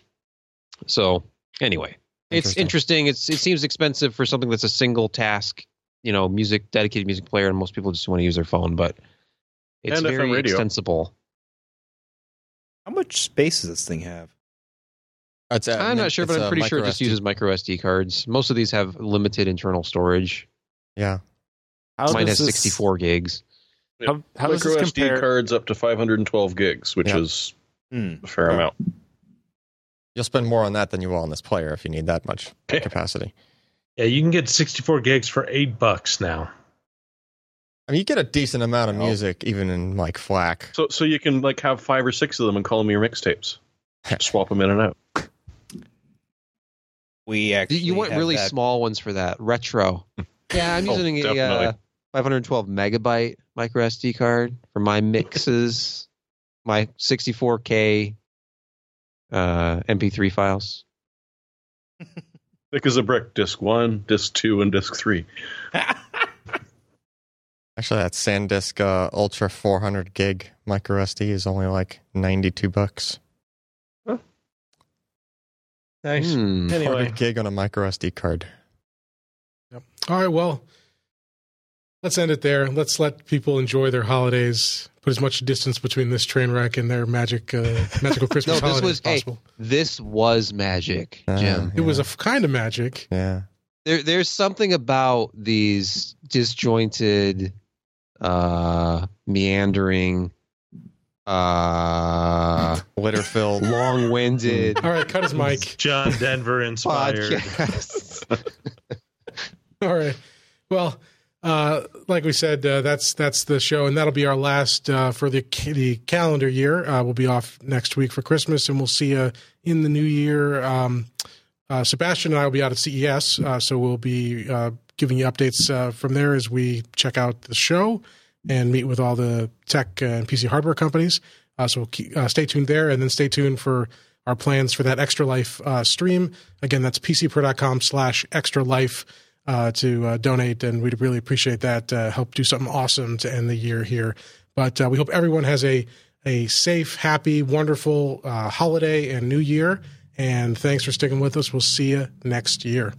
So anyway, it's Interesting. interesting. It's it seems expensive for something that's a single task, you know, music dedicated music player, and most people just want to use their phone, but it's And FM very radio. extensible. How much space does this thing have? It's a- I'm not sure, but I'm pretty sure it just SD. uses micro SD cards. Most of these have limited internal storage. Yeah. How Mine has this- 64 gigs. How, how does Micro this SD compare? cards up to 512 gigs, which Yeah. is Hmm. a fair amount. You'll spend more on that than you will on this player if you need that much Yeah. capacity. Yeah, you can get 64 gigs for eight bucks now. I mean, you get a decent amount of music even in like FLAC. So, so you can like have five or six of them and call them your mixtapes. Swap them in and out. We actually You want have really that- small ones for that. Retro. Yeah, I'm Oh, using a definitely. uh, 512 megabyte micro SD card for my mixes, my 64K uh, MP3 files. Thick as a brick. Disc one, disc two, and disc three. Actually, that SanDisk uh, Ultra 400 gig micro SD is only like 92 bucks. Nice. Hmm. Anyway, 400 gig on a micro SD card. Yep. All right, well, let's end it there. Let's let people enjoy their holidays. Put as much distance between this train wreck and their magic, uh, magical Christmas No, this holiday was as possible. hey, this was magic, Uh, Jim. It was a f- kind of magic. Yeah. there there's something about these disjointed uh meandering uh Litter filled. long-winded All right, cut his mic. John Denver inspired. All right. Well, uh, like we said, uh, that's that's the show, and that'll be our last uh, for the the calendar year. Uh, we'll be off next week for Christmas, and we'll see you in the new year. Um, uh, Sebastian and I will be out at CES, so we'll be giving you updates from there as we check out the show and meet with all the tech and PC hardware companies. So keep, uh, stay tuned there, and then stay tuned for our plans for that Extra Life stream. Again, that's pcper.com slash extra life uh, to uh, donate, and we'd really appreciate that. Uh, help do something awesome to end the year here. But uh, we hope everyone has a a safe, happy, wonderful uh, holiday and new year. And thanks for sticking with us. We'll see you next year.